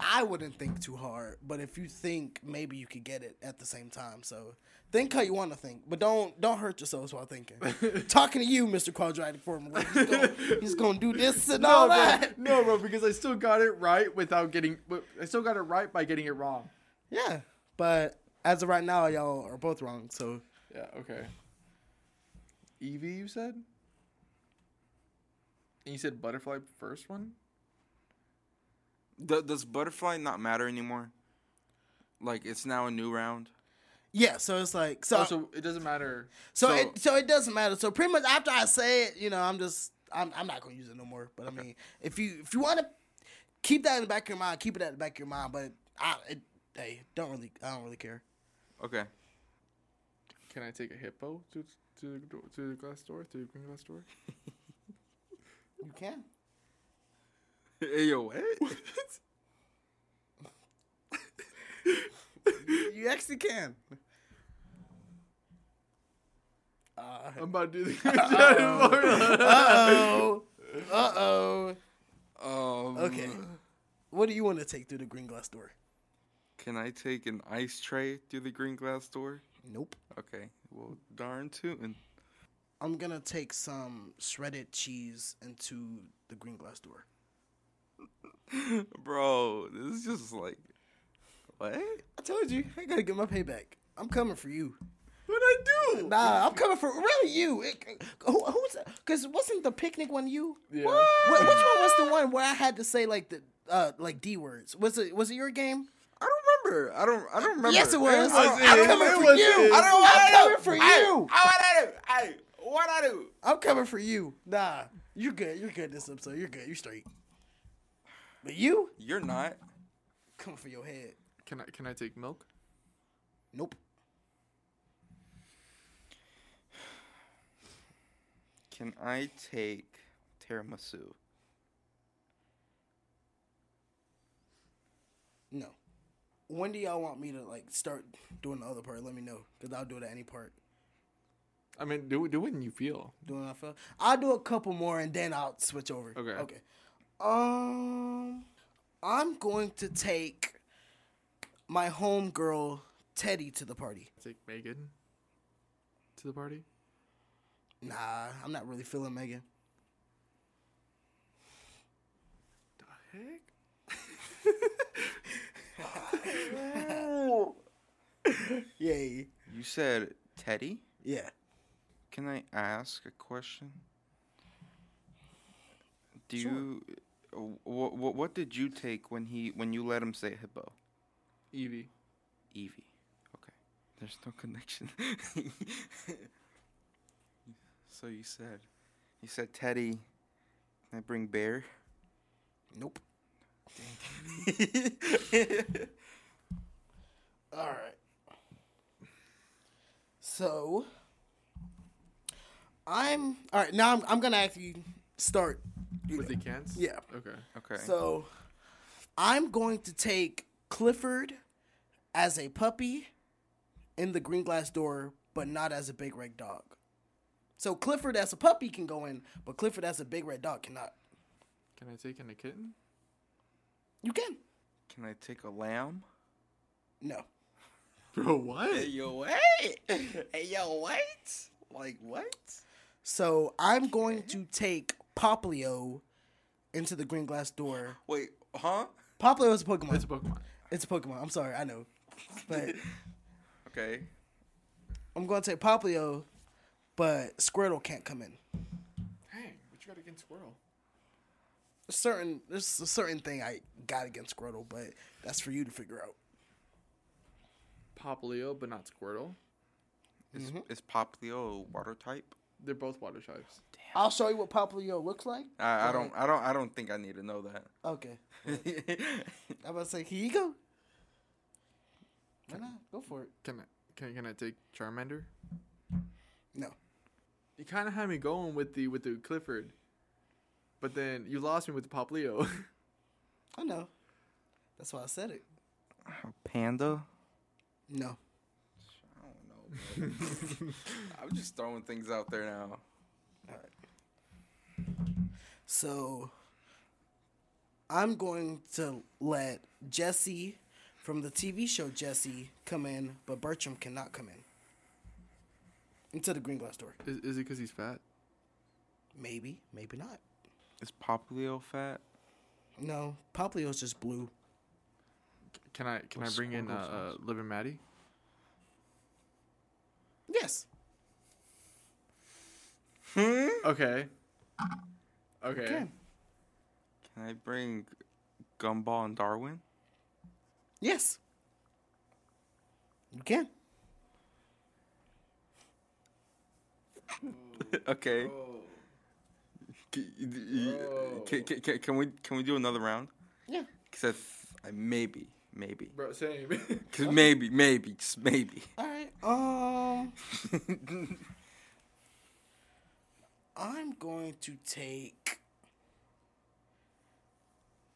C: I wouldn't think too hard, but if you think, maybe you could get it at the same time. So think how you want to think, but don't don't hurt yourselves while thinking. <laughs> Talking to you, Mister Quadratic Formula, he's <laughs> gonna, he's gonna do this and all
B: No,
C: that.
B: No, bro, because I still got it right without getting. but I still got it right by getting it wrong.
C: Yeah, but as of right now, y'all are both wrong. So
B: Yeah. Okay. Eevee, you said. And you said butterfly first one.
A: Do- does butterfly not matter anymore? Like it's now a new round.
C: yeah, so it's like so
B: oh, so it doesn't matter.
C: so
A: so-
C: it, so it doesn't matter. So pretty much after I say it, you know, I'm just I'm I'm not gonna use it no more. But I mean, if you if you want to keep that in the back of your mind, keep it at the back of your mind. But I it, hey, don't really I don't really care.
A: Okay.
B: Can I take a hippo to to the to the glass door to the green glass door? <laughs>
C: You can.
A: Hey, yo, what? <laughs>
C: You actually can. Uh
B: I'm about to do the. <laughs>
C: Green Uh oh. Uh oh.
A: um,
C: Okay. What do you want to take through the green glass door?
A: Can I take an ice tray through the green glass door?
C: Nope.
A: Okay. Well, darn tootin'.
C: I'm gonna take some shredded cheese into the green glass door. <laughs>
A: Bro, this is just like what?
C: I told you, I gotta get my payback. I'm coming for you.
B: What I do?
C: Nah, I'm coming for really you. It, who, who's? Because wasn't the picnic one you?
B: Yeah.
C: Wh- which one was the one where I had to say like the uh like d words? Was it was it your game?
A: I don't remember. I don't. I don't remember.
C: Yes, it was. I'm
B: it.
C: coming
B: It
C: for
B: was
C: you.
A: I don't.
C: I'm
A: I
C: coming
A: don't-
C: for
A: I-
C: you.
A: I, what I do? I what I do?
C: I'm coming for you. Nah, you're good. You're good this episode. You're good. You're straight. But you
A: You're not.
C: coming for your head.
B: Can I can I take milk?
C: Nope.
A: Can I take tiramisu?
C: No. When do y'all want me to like start doing the other part? Let me know, cause I'll do it at any part.
B: I mean, do do when you feel.
C: Doing I feel. I'll do a couple more and then I'll switch over.
B: Okay.
C: Okay. Um, I'm going to take my homegirl Teddy to the party.
B: Take Megan to the party.
C: Nah, I'm not really feeling Megan.
B: The heck? <laughs>
C: Yay.
A: You said Teddy.
C: Yeah.
A: Can I ask a question? Do
C: Sure.
A: you what, what what did you take when he when you let him say hippo?
B: Eevee.
A: Eevee. Okay. There's no connection. <laughs> so you said you said Teddy. Can I bring Bear?
C: Nope. <laughs> All right. So, I'm all right. Now I'm I'm gonna actually start.
B: With the cans?
C: Yeah.
B: Okay.
A: Okay.
C: So I'm going to take Clifford as a puppy in the green glass door, but not as a big red dog. So Clifford as a puppy can go in, but Clifford as a big red dog cannot.
B: Can I take in a kitten?
C: You can.
A: Can I take a lamb?
C: No.
B: Bro, what?
A: yo, wait. Hey, yo, wait. Like what?
C: So I'm going to take Poplio into the green glass door.
A: Wait, huh?
C: Poplio is a Pokemon.
B: It's a Pokemon.
C: It's a Pokemon. I'm sorry, I know. But <laughs>
A: Okay.
C: I'm going to take Poplio, but Squirtle can't come in.
B: Dang, what you got against Squirtle?
C: A certain there's a certain thing I got against Squirtle, but that's for you to figure out.
B: Poplio, but not Squirtle.
A: Is,
C: Mm-hmm.
A: is Poplio a water type?
B: They're both water types.
C: I'll show you what Poplio looks like.
A: I, I don't. I don't. I don't think I need to know that.
C: Okay. <laughs> I'm about to say, here you go. Why not? Go for it.
B: Can I can, can I take Charmander?
C: No.
B: You kind of had me going with the with the Clifford, but then you lost me with the Poplio.
C: I know. That's why I said it.
A: Panda.
C: No.
A: I don't know. bro. <laughs> I'm just throwing things out there now.
C: So I'm going to let Jesse from the TV show Jesse come in, but Bertram cannot come in. Into the green glass door.
B: is, is it because he's fat?
C: Maybe, maybe not.
A: Is Poplio fat?
C: No, Poplio's just blue.
B: Can I can I bring in uh,
A: Squirtle's
B: uh Liv and Maddie?
C: Yes.
A: Hmm.
B: Okay. Okay.
C: Can.
A: Can I bring Gumball and Darwin?
C: Yes. You can. <laughs>
A: okay. Can, can, can, can, can we can we do another round?
C: Yeah.
A: Cause I, I maybe maybe
B: Bro, same. <laughs>
A: Cause maybe maybe just maybe.
C: All right. Um, <laughs> I'm going to take.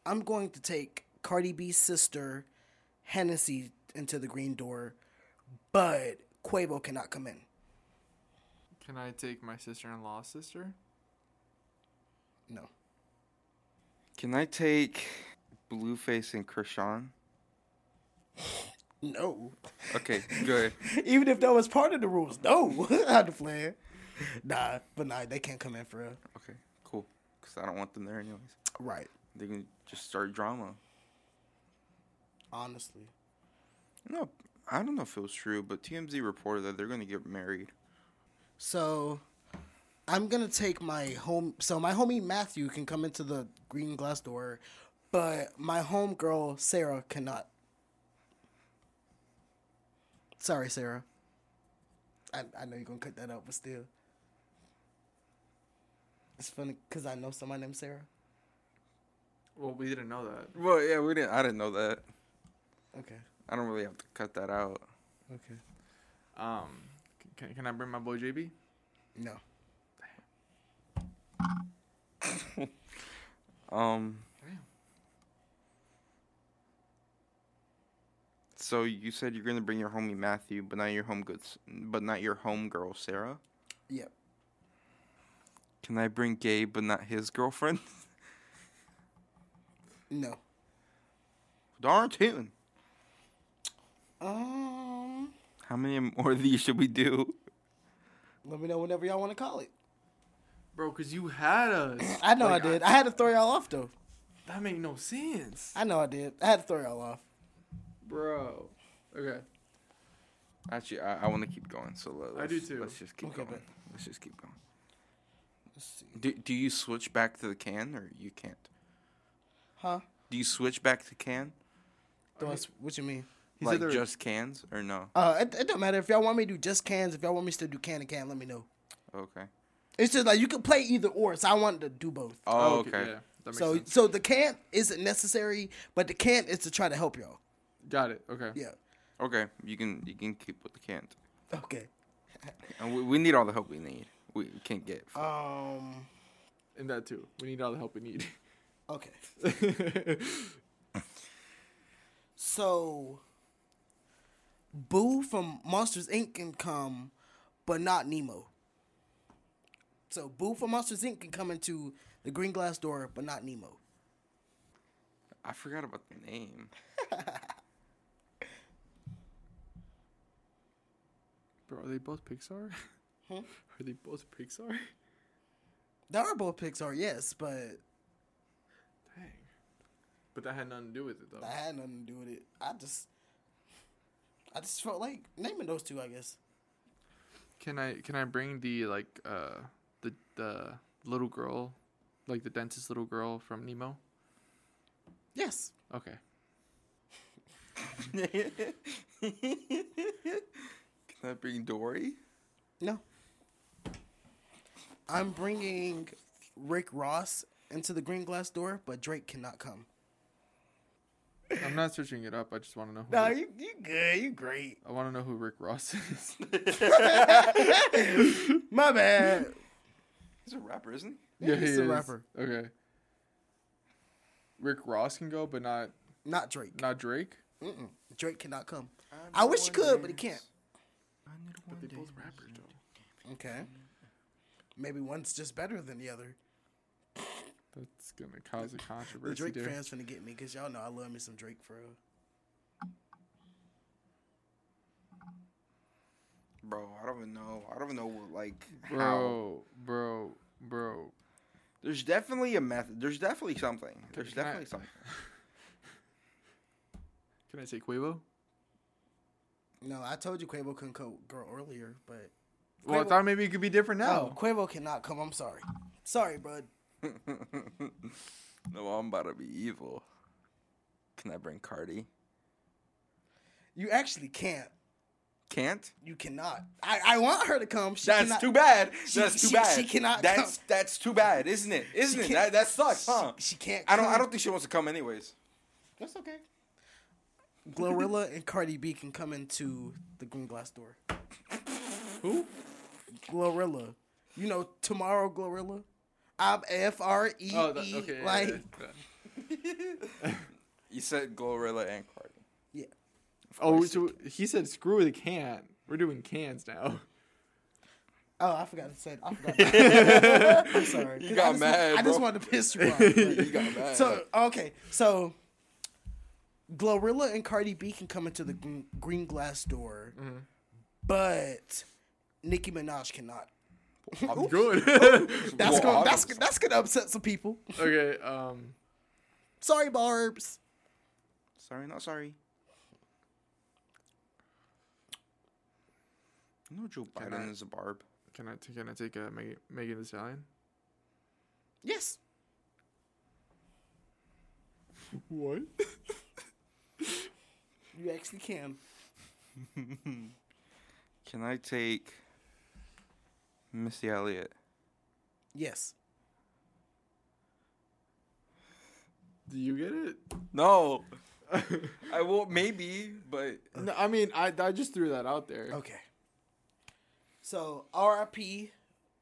C: I'm going to take Cardi B's sister, Hennessy, into the green door, but Quavo cannot come in.
B: can I take my sister-in-law's sister?
C: No.
A: Can I take Blueface and Chrisean?
C: No.
A: Okay, good. <laughs>
C: Even if that was part of the rules, no. <laughs> I had to play. Nah, but nah, they can't come in for real.
A: Okay, cool. Cause I don't want them there anyways.
C: Right.
A: They can just start drama.
C: Honestly.
A: No, I don't know if it was true, but TMZ reported that they're gonna get married.
C: So I'm gonna take my home. So my homie Matthew can come into the green glass door, but my home girl Sarah cannot. Sorry, Sarah. I I know you're gonna cut that out, but still, it's funny because I know somebody named Sarah.
B: Well, we didn't know that.
A: Well, yeah, we didn't. I didn't know that.
C: Okay.
A: I don't really have to cut that out.
C: Okay.
B: Um, can, can I bring my boy JB?
C: No. <laughs>
A: Um. So you said you're gonna bring your homie Matthew, but not your home goods, but not your home girl Sarah.
C: Yep.
A: Can I bring Gabe, but not his girlfriend? <laughs>
C: No.
A: Darn tune.
C: Um.
A: How many more of these should we do?
C: Let me know whenever y'all want to call it.
B: Bro, cause you had us. <clears throat>
C: I know
B: Like,
C: I did. I had to throw y'all off though.
B: that made no sense,
C: I know I did. I had to throw y'all off.
B: Bro. Okay.
A: Actually, I, I want to keep going. So let,
B: I
A: let's,
B: do too.
A: Let's just keep
C: Okay,
A: going.
C: bet.
A: Let's just keep going.
C: Let's see.
A: Do Do you switch back to the can or you can't?
C: Huh?
A: Do you switch back to can?
C: Do I what you mean?
B: He's
A: like just cans or no?
C: Uh, it, it don't matter if y'all want me to do just cans. If y'all want me to do can and can, let me know.
A: Okay.
C: It's just like you can play either or. So I wanted to do both.
A: Oh, okay.
B: Yeah,
C: So
B: sense.
C: so the can isn't necessary, but the can is to try to help y'all.
B: Got it. Okay.
C: Yeah.
A: Okay. You can you can keep with the can't.
C: Okay. <laughs>
A: And we, we need all the help we need. we can't get.
C: Um.
B: And that too. We need all the help we need.
C: Okay. <laughs> So, Boo from Monsters Inc. can come, but not Nemo. So, Boo from Monsters Inc. can come into the green glass door, but not Nemo.
A: I forgot about the name. <laughs>
B: Bro, are they both Pixar? <laughs>
C: Huh?
B: Are they both Pixar?
C: They are both Pixar, yes, but
B: Dang. But that had nothing to do with it though.
C: that had nothing to do with it. I just, I just felt like naming those two. I guess.
B: Can I can I bring the like uh the the little girl, like the dentist little girl from Nemo?
C: Yes.
B: Okay. <laughs>
A: Can I bring Dory?
C: No. I'm bringing Rick Ross into the green glass door, but Drake cannot come.
B: I'm not searching it up. I just want to know. Who
C: No,
B: Rick-
C: you you good. You great.
B: I want to know who Rick Ross is. <laughs> <laughs>
C: My bad.
A: He's a rapper, isn't he?
C: Yeah,
B: he
C: he's a
B: is.
C: rapper.
B: Okay. Rick Ross can go, but not
C: Not Drake.
B: not Drake.
C: Mm-mm. Drake cannot come.
A: he?
C: I wish he could, but he can't.
B: But they both rappers though.
C: Okay. Maybe one's just better than the other.
B: That's gonna cause a
C: The
B: controversy
C: Drake
B: there.
C: fans finna get me because y'all know I love me some Drake for real.
A: Bro, I don't even know. I don't even know what like how.
B: Bro, bro, bro.
A: There's definitely a method. There's definitely something. There's
B: Can I-
A: definitely something. <laughs>
B: Can I say Quavo?
C: No, I told you Quavo couldn't co- go earlier, but
B: Well, I thought maybe it could be different
C: no,
B: now.
C: Oh, Quavo cannot come. I'm sorry. Sorry, bud. <laughs>
A: no, I'm about to be evil. Can I bring Cardi?
C: You actually can't.
A: Can't.
C: You cannot. I, I want her to come. She
A: That's
C: cannot,
A: too bad.
C: she-
A: that's too
C: she-
A: bad.
C: she cannot
A: That's
C: come.
A: that's too bad, isn't it? Isn't it? That, that sucks, huh?
C: She, she can't.
A: I don't. I don't think she wants to come anyways.
C: That's okay. Glorilla and Cardi B can come into the green glass door.
B: Who?
C: Glorilla. You know tomorrow Glorilla? I'm F R E E.
B: Oh, that, okay.
C: like
B: yeah.
A: You said Glorilla and Cardi.
C: yeah.
B: Oh, so he said screw the can. We're doing cans now.
C: Oh, I forgot to say. I forgot. <laughs> I'm sorry.
A: You got
C: I just,
A: mad,
C: I just
A: bro.
C: wanted to piss you off. <laughs>
A: You got mad.
C: So okay, so Glorilla and Cardi B can come into the green, green glass door,
B: Mm-hmm.
C: but Nicki Minaj cannot.
B: I'm <laughs> good. <laughs>
C: That's gonna that's that's gonna upset some people.
B: okay. <laughs> Um.
C: Sorry, Barbs.
A: sorry, not sorry. You know Joe
B: Can
A: Biden
B: I-
A: is a barb.
B: Can I t- can I take a Meg- Megan Thee Stallion?
C: Yes.
B: What?
C: You actually can. <laughs>
A: Can I take Missy Elliott?
C: Yes.
B: Do you get it?
A: No, <laughs> I will maybe, but
B: no, I mean I I just threw that out there.
C: Okay. So R.I.P.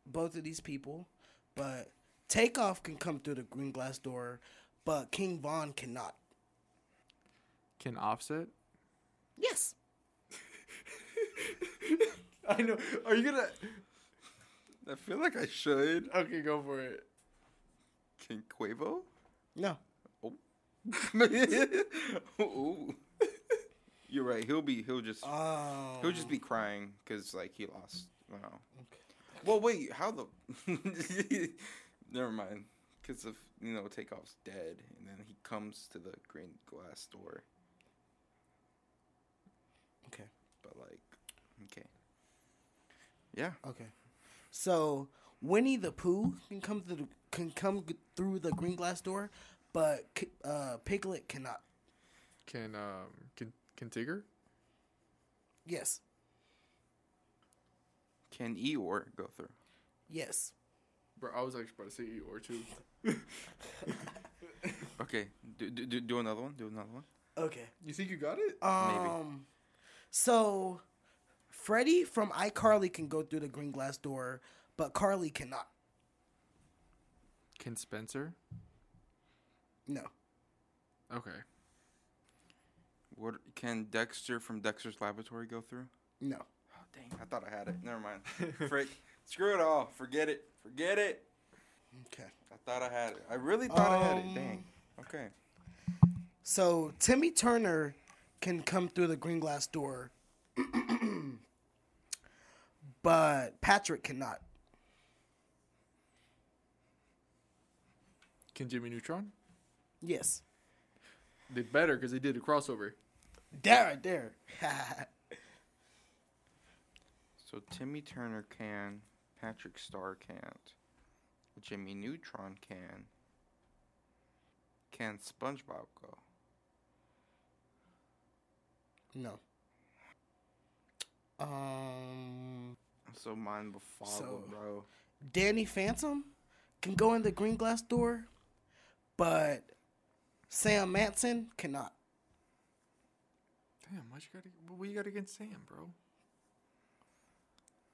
C: both of these people, but Takeoff can come through the green glass door, but King Von cannot.
B: Can Offset?
C: Yes. <laughs>
B: I know. Are you gonna?
A: I feel like I should.
B: Okay, go for it.
A: Can Quavo?
C: No. <laughs>
A: Ooh. You're right. He'll be. He'll just.
C: Um,
A: He'll just be crying because like he lost. Wow. Okay. Well, wait. How the? <laughs> Never mind. Because of you know takeoff's dead, and then he comes to the green glass door.
C: Okay.
A: But like, okay. Yeah.
C: Okay. So Winnie the Pooh can come through the, can come through the green glass door, but uh, Piglet cannot.
B: Can um can can Tigger?
C: Yes.
A: Can Eeyore go through?
C: Yes.
B: Bro, I was actually about to say Eeyore too. <laughs>
A: Okay. Do, do, do, do another one. Do another one.
C: Okay.
B: You think you got it?
C: Um. So, Freddie from iCarly can go through the green glass door, but Carly cannot.
B: Can Spencer?
C: No.
B: Okay.
A: What can Dexter from Dexter's Laboratory go through?
C: No.
A: Oh, dang, I thought I had it. Never mind. <laughs> Frick. Screw it all. Forget it. Forget it.
C: Okay.
A: I thought I had it. I really thought I had it.
C: Um,
A: Dang. Okay.
C: So Timmy Turner can come through the green glass door, but Patrick cannot.
B: Can Jimmy Neutron?
C: Yes.
B: They better because they did a crossover.
C: There, right there.
A: So Timmy Turner can. Patrick Star can't. Jimmy Neutron can. Can SpongeBob go?
C: no. Um,
A: I'm so mind befuddled,
C: So-
A: bro.
C: Danny Phantom can go in the green glass door, but Sam Manson cannot.
B: Damn, what you got? What you got against Sam, bro?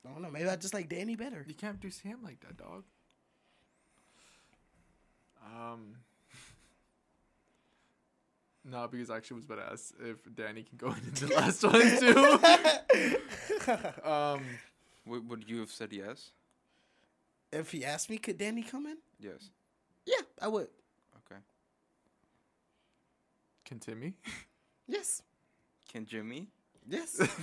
C: I don't know. Maybe I just like Danny better.
B: You can't do Sam like that, dog. Um. <laughs> No, because I actually was about to ask if Danny can go into the last one too. <laughs> um,
A: Would, would you have said yes?
C: If he asked me, could Danny come in?
A: Yes.
C: Yeah, I would.
A: Okay.
B: can Timmy?
C: Yes.
A: Can Jimmy?
C: Yes.
B: okay,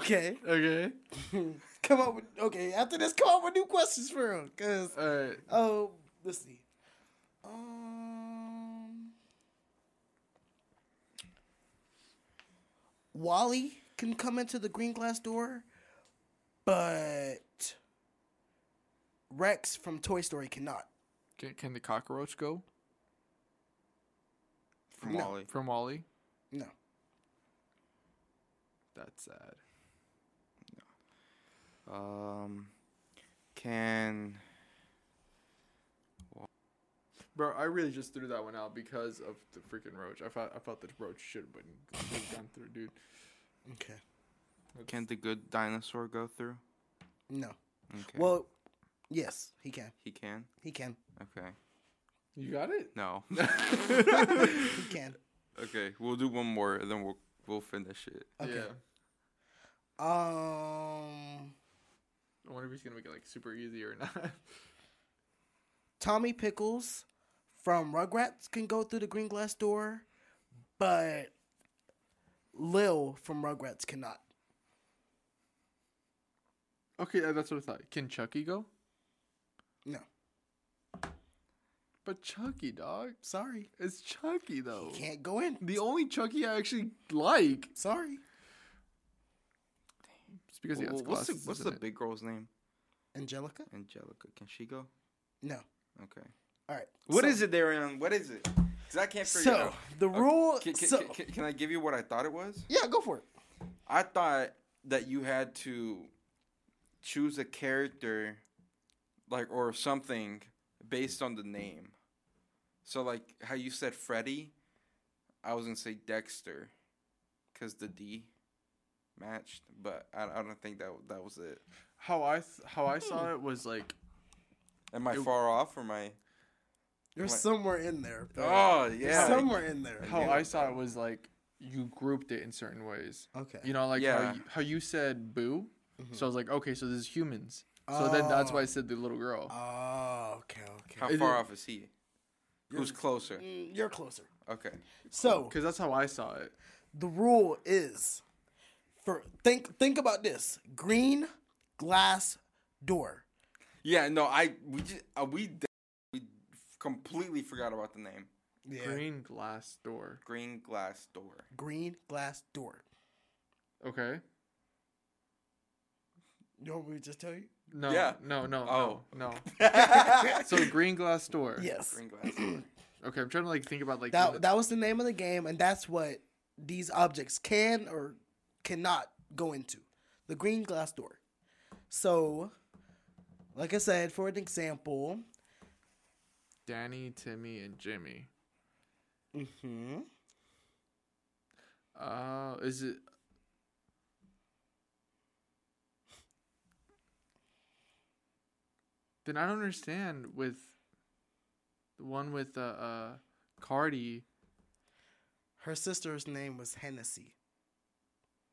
C: okay.
B: okay.
C: Come up with okay. After this, come up with new questions for him. Cause
B: All right.
C: oh, let's see. Um, WALL-E can come into the green glass door, but Rex from Toy Story cannot.
B: Can, can the cockroach go
A: From
C: No.
A: WALL-E.
B: from WALL-E?
C: No.
B: That's sad. No.
A: Um, can
B: Bro, I really just threw that one out because of the freaking roach. I thought I thought the roach should have been should have gone through, dude.
C: Okay.
A: Can't the good dinosaur go through?
C: No.
A: Okay.
C: Well, yes, he can.
A: he can.
C: He can.
A: Okay.
B: You got it.
A: No. <laughs>
C: He can.
A: okay. We'll do one more, and then we'll we'll finish it.
C: Okay.
B: Yeah.
C: Um,
B: I wonder if he's gonna make it like super easy or not. <laughs>
C: Tommy Pickles from Rugrats can go through the green glass door, but Lil from Rugrats cannot.
B: okay, uh, that's what I thought. Can Chucky go?
C: No.
B: But Chucky, dog,
C: Sorry.
B: it's Chucky though.
C: He can't go in.
B: The only Chucky I actually like
C: Sorry.
B: is because he has
A: Well, what's the,
B: glasses.
A: what's the big girl's name?
C: Angelica?
A: Angelica. Can she go?
C: No.
A: Okay.
C: All right.
A: What
C: so,
A: is it, Daryon? What is it? Because I can't figure it
C: So,
A: out.
C: the rule.
A: Can, can,
C: so,
A: can, can I give you what I thought it was?
C: yeah, go for it.
A: I thought that you had to choose a character, like or something, based on the name. So like how you said Freddie, I was gonna say Dexter, cause the D matched, but I, I don't think that that was it.
B: How I th- how I saw hmm. it was like
A: Am I
B: It-
A: far off or am I?
C: You're
A: What?
C: somewhere in there. bro.
A: Oh
C: You're
A: yeah.
C: somewhere in there.
B: how
A: knew
B: I saw it was like you grouped it in certain ways.
C: Okay.
B: You know, like how you, how you said boo.
C: Mm-hmm.
B: So I was like, okay, so this is humans. So then that's why I said the little girl.
C: Oh, okay, okay.
A: How
B: Is
A: far
B: it-
A: off is he? Who's closer?
C: Mm, You're closer.
A: Okay.
C: So
B: Because that's how I saw it.
C: the rule is for think think about this green glass door.
A: Yeah. No. I we just uh, we completely forgot about the name.
C: Yeah.
B: Green glass door.
A: Green glass door.
C: Green glass door.
B: Okay.
C: You want me to just tell you?
B: No.
A: Yeah.
B: No. No.
A: Oh.
B: No. No. <laughs> So green glass door.
C: Yes.
A: Green glass door. <clears throat>
B: Okay, I'm trying to like think about like
C: That
B: when
C: that was the name of the game, and that's what these objects can or cannot go into. The green glass door. So, like I said, for an example,
B: Danny, Timmy, and Jimmy.
C: Mm-hmm.
B: Uh, is it? Then I don't understand with the one with uh, uh Cardi.
C: Her sister's name was Hennessy.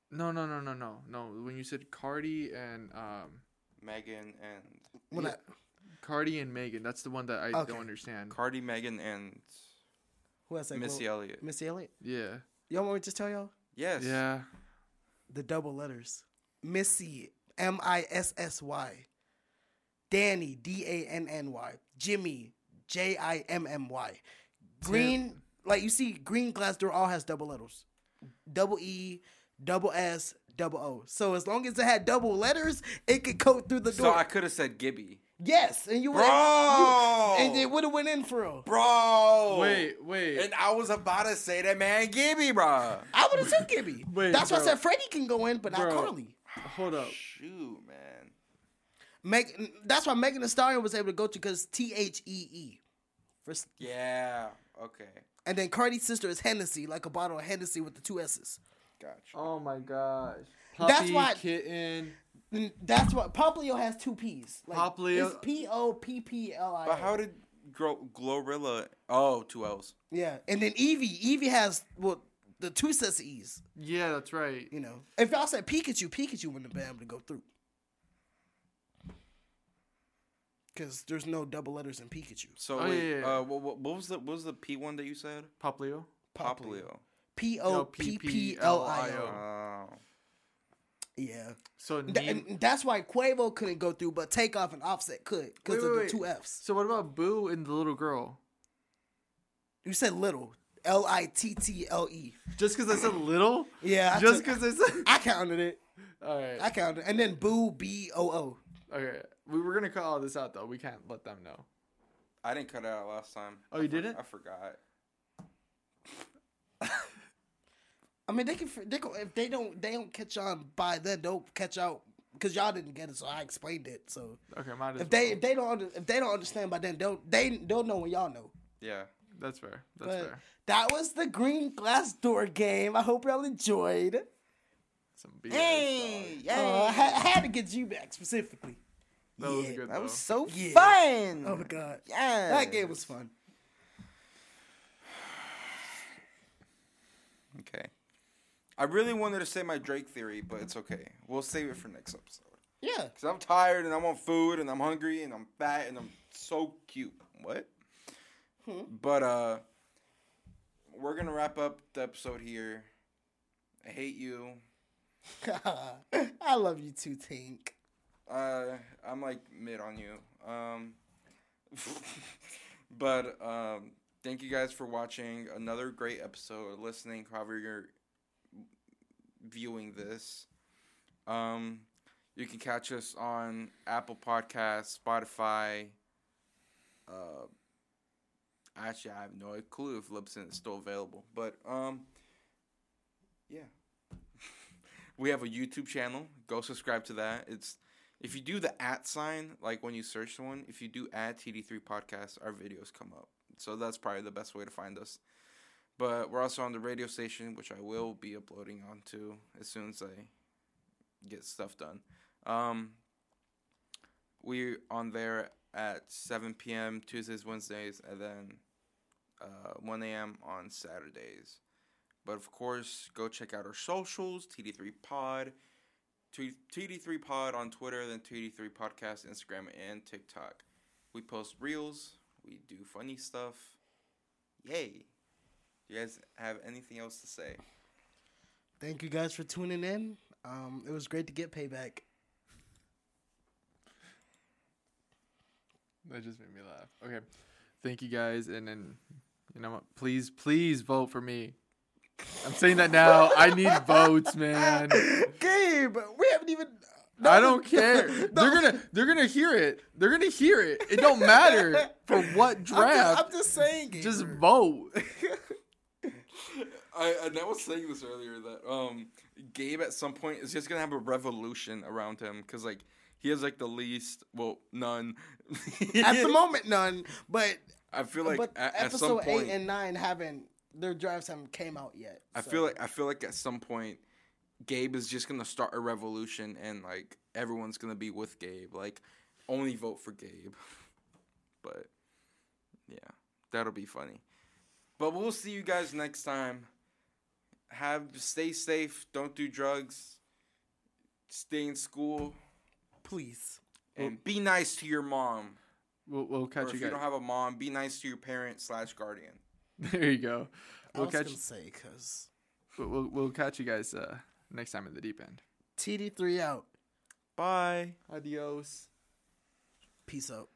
B: No, no, no, no, no, no. When you said Cardi and um,
A: Megan and
C: When
B: Yeah.
C: I,
B: Cardi and Megan, that's the one that I
C: Okay.
B: don't understand.
A: Cardi, Megan, and
C: who else? that
A: Missy
C: girl?
A: Elliott.
C: Missy Elliott.
B: Yeah.
C: Y'all want me to just tell y'all
A: Yes.
B: Yeah.
C: the double letters? Missy, M I S S Y. Danny, D A N N Y. Jimmy, J I M M Y. Green, like you see, green glass door all has double letters. Double E, double S, double O. So as long as it had double letters, it could go through the door. So.
A: I could have said Gibby.
C: yes, and you would,
A: Bro!
C: and it would have went in for real.
A: Bro.
B: Wait, wait.
A: And I was about to say that man Gibby, bro.
C: I would have took Gibby. <laughs>
B: Wait,
C: That's why I said Freddie can go in, but not
B: Bro.
C: Carly.
B: Hold up.
A: Shoot, man.
C: Meg, that's why Megan Thee Stallion was able to go to because T H E E. First,
A: Yeah. Okay.
C: and then Cardi's sister is Hennessy, like a bottle of Hennessy with the two S's.
A: Gotcha.
B: Oh my gosh.
C: That's why-
B: kitten.
C: And that's what Poplio has two P's. Like,
B: Poplio-
C: It's P O P P L I.
A: But how did Gro- Glorilla? Oh, two L's.
C: Yeah, and then Eevee, Eevee has well the two sets of E's.
B: Yeah, that's right.
C: You know, if y'all said Pikachu, Pikachu wouldn't have been able to go through. Because there's no double letters in Pikachu.
A: So
B: Oh,
A: wait,
B: yeah, yeah.
A: uh, what, what, what was the what was the P one that you said?
B: Poplio.
A: Poplio.
C: P O P P L I O. Yeah.
B: So
C: Th- and that's why Quavo couldn't go through, but Takeoff and Offset could because of the
B: wait.
C: two F's.
B: So what about Boo and the little girl?
C: You said little, L I T T L E.
B: Just because I said little?
C: Yeah, I
B: Just because I said. <laughs>
C: I counted it.
B: All right.
C: I counted, it. and then Boo B O O.
B: Okay. We were gonna cut all this out though. We can't let them know.
A: I didn't cut it out last time.
B: Oh,
A: I
B: you
A: for-
B: didn't?
A: I forgot. <laughs>
C: I mean, they can. They can if they don't. They don't catch on by then. They'll catch out because y'all didn't get it, so I explained it. So
B: Okay, might as
C: if they
B: well.
C: if they don't under, if they don't understand by then, they'll they they'll know when y'all know.
A: Yeah.
B: That's fair. That's
C: But
B: fair.
C: that was the green glass door game. I hope y'all enjoyed.
B: Some BS.
A: Hey,
B: dog.
C: Uh, I, had, I had to get you back specifically.
B: That was
C: Yeah,
B: good.
A: That was so
C: Yeah.
A: fun.
C: Oh my god,
A: yeah.
C: that game was fun. <sighs>
A: Okay. I really wanted to say my Drake theory, but it's okay. We'll save it for next episode.
C: Yeah,
A: Cause I'm tired and I want food and I'm hungry and I'm fat and I'm so cute. What?
C: Hmm.
A: But uh, we're gonna wrap up the episode here. I hate you. <laughs>
C: I love you too, Tink.
A: Uh, I'm like mid on you. Um, <laughs> but um, thank you guys for watching another great episode, listening, however you're viewing this. Um, you can catch us on Apple Podcasts, Spotify. Uh, actually, I have no clue if Libsyn is still available, but um, yeah. <laughs> we have a YouTube channel. Go subscribe to that. It's if you do the at sign, like when you search one, if you do add TD3 podcast, our videos come up. So that's probably the best way to find us. But we're also on the radio station, which I will be uploading onto as soon as I get stuff done. Um, we're on there at 7 p.m. Tuesdays, Wednesdays, and then uh, 1 a.m. on Saturdays. But of course, go check out our socials, TD3 Pod, TD3 Pod on Twitter, then TD3 Podcast, Instagram, and TikTok. We post reels, we do funny stuff. Yay. You guys have anything else to say?
C: Thank you guys for tuning in. Um, it was great to get payback.
B: That just made me laugh. Okay. Thank you guys, and then you know what? Please, please vote for me. I'm saying that now. I need <laughs> votes, man.
C: Gabe, we haven't even.
B: I don't care. <laughs> They're gonna they're gonna hear it. They're gonna hear it. It don't matter <laughs> for what
C: I'm
B: draft.
C: just, I'm just saying, Gabe.
B: just vote.
A: I, and I was saying this earlier that um Gabe at some point is just gonna have a revolution around him because like he has like the least well none
C: At the <laughs> moment, none. But
A: I feel like
C: but
A: at, at some point
C: eight and nine haven't their drafts haven't came out yet.
A: I
C: so-
A: feel like I feel like at some point Gabe is just gonna start a revolution and like everyone's gonna be with Gabe like only vote for Gabe. <laughs> but yeah, that'll be funny. But we'll see you guys next time. Have stay safe. Don't do drugs. Stay in school
C: Please.
A: and be nice to your mom.
B: We'll, we'll
A: Or
B: catch
A: if
B: you
A: you don't have a mom, be nice to your parent slash guardian.
B: there you go. We'll I
C: was
B: catch.
C: gonna say because
B: We'll, we'll, we'll catch you guys uh, next time in the deep end.
C: TD3 out.
A: Bye.
B: Adios.
C: Peace out.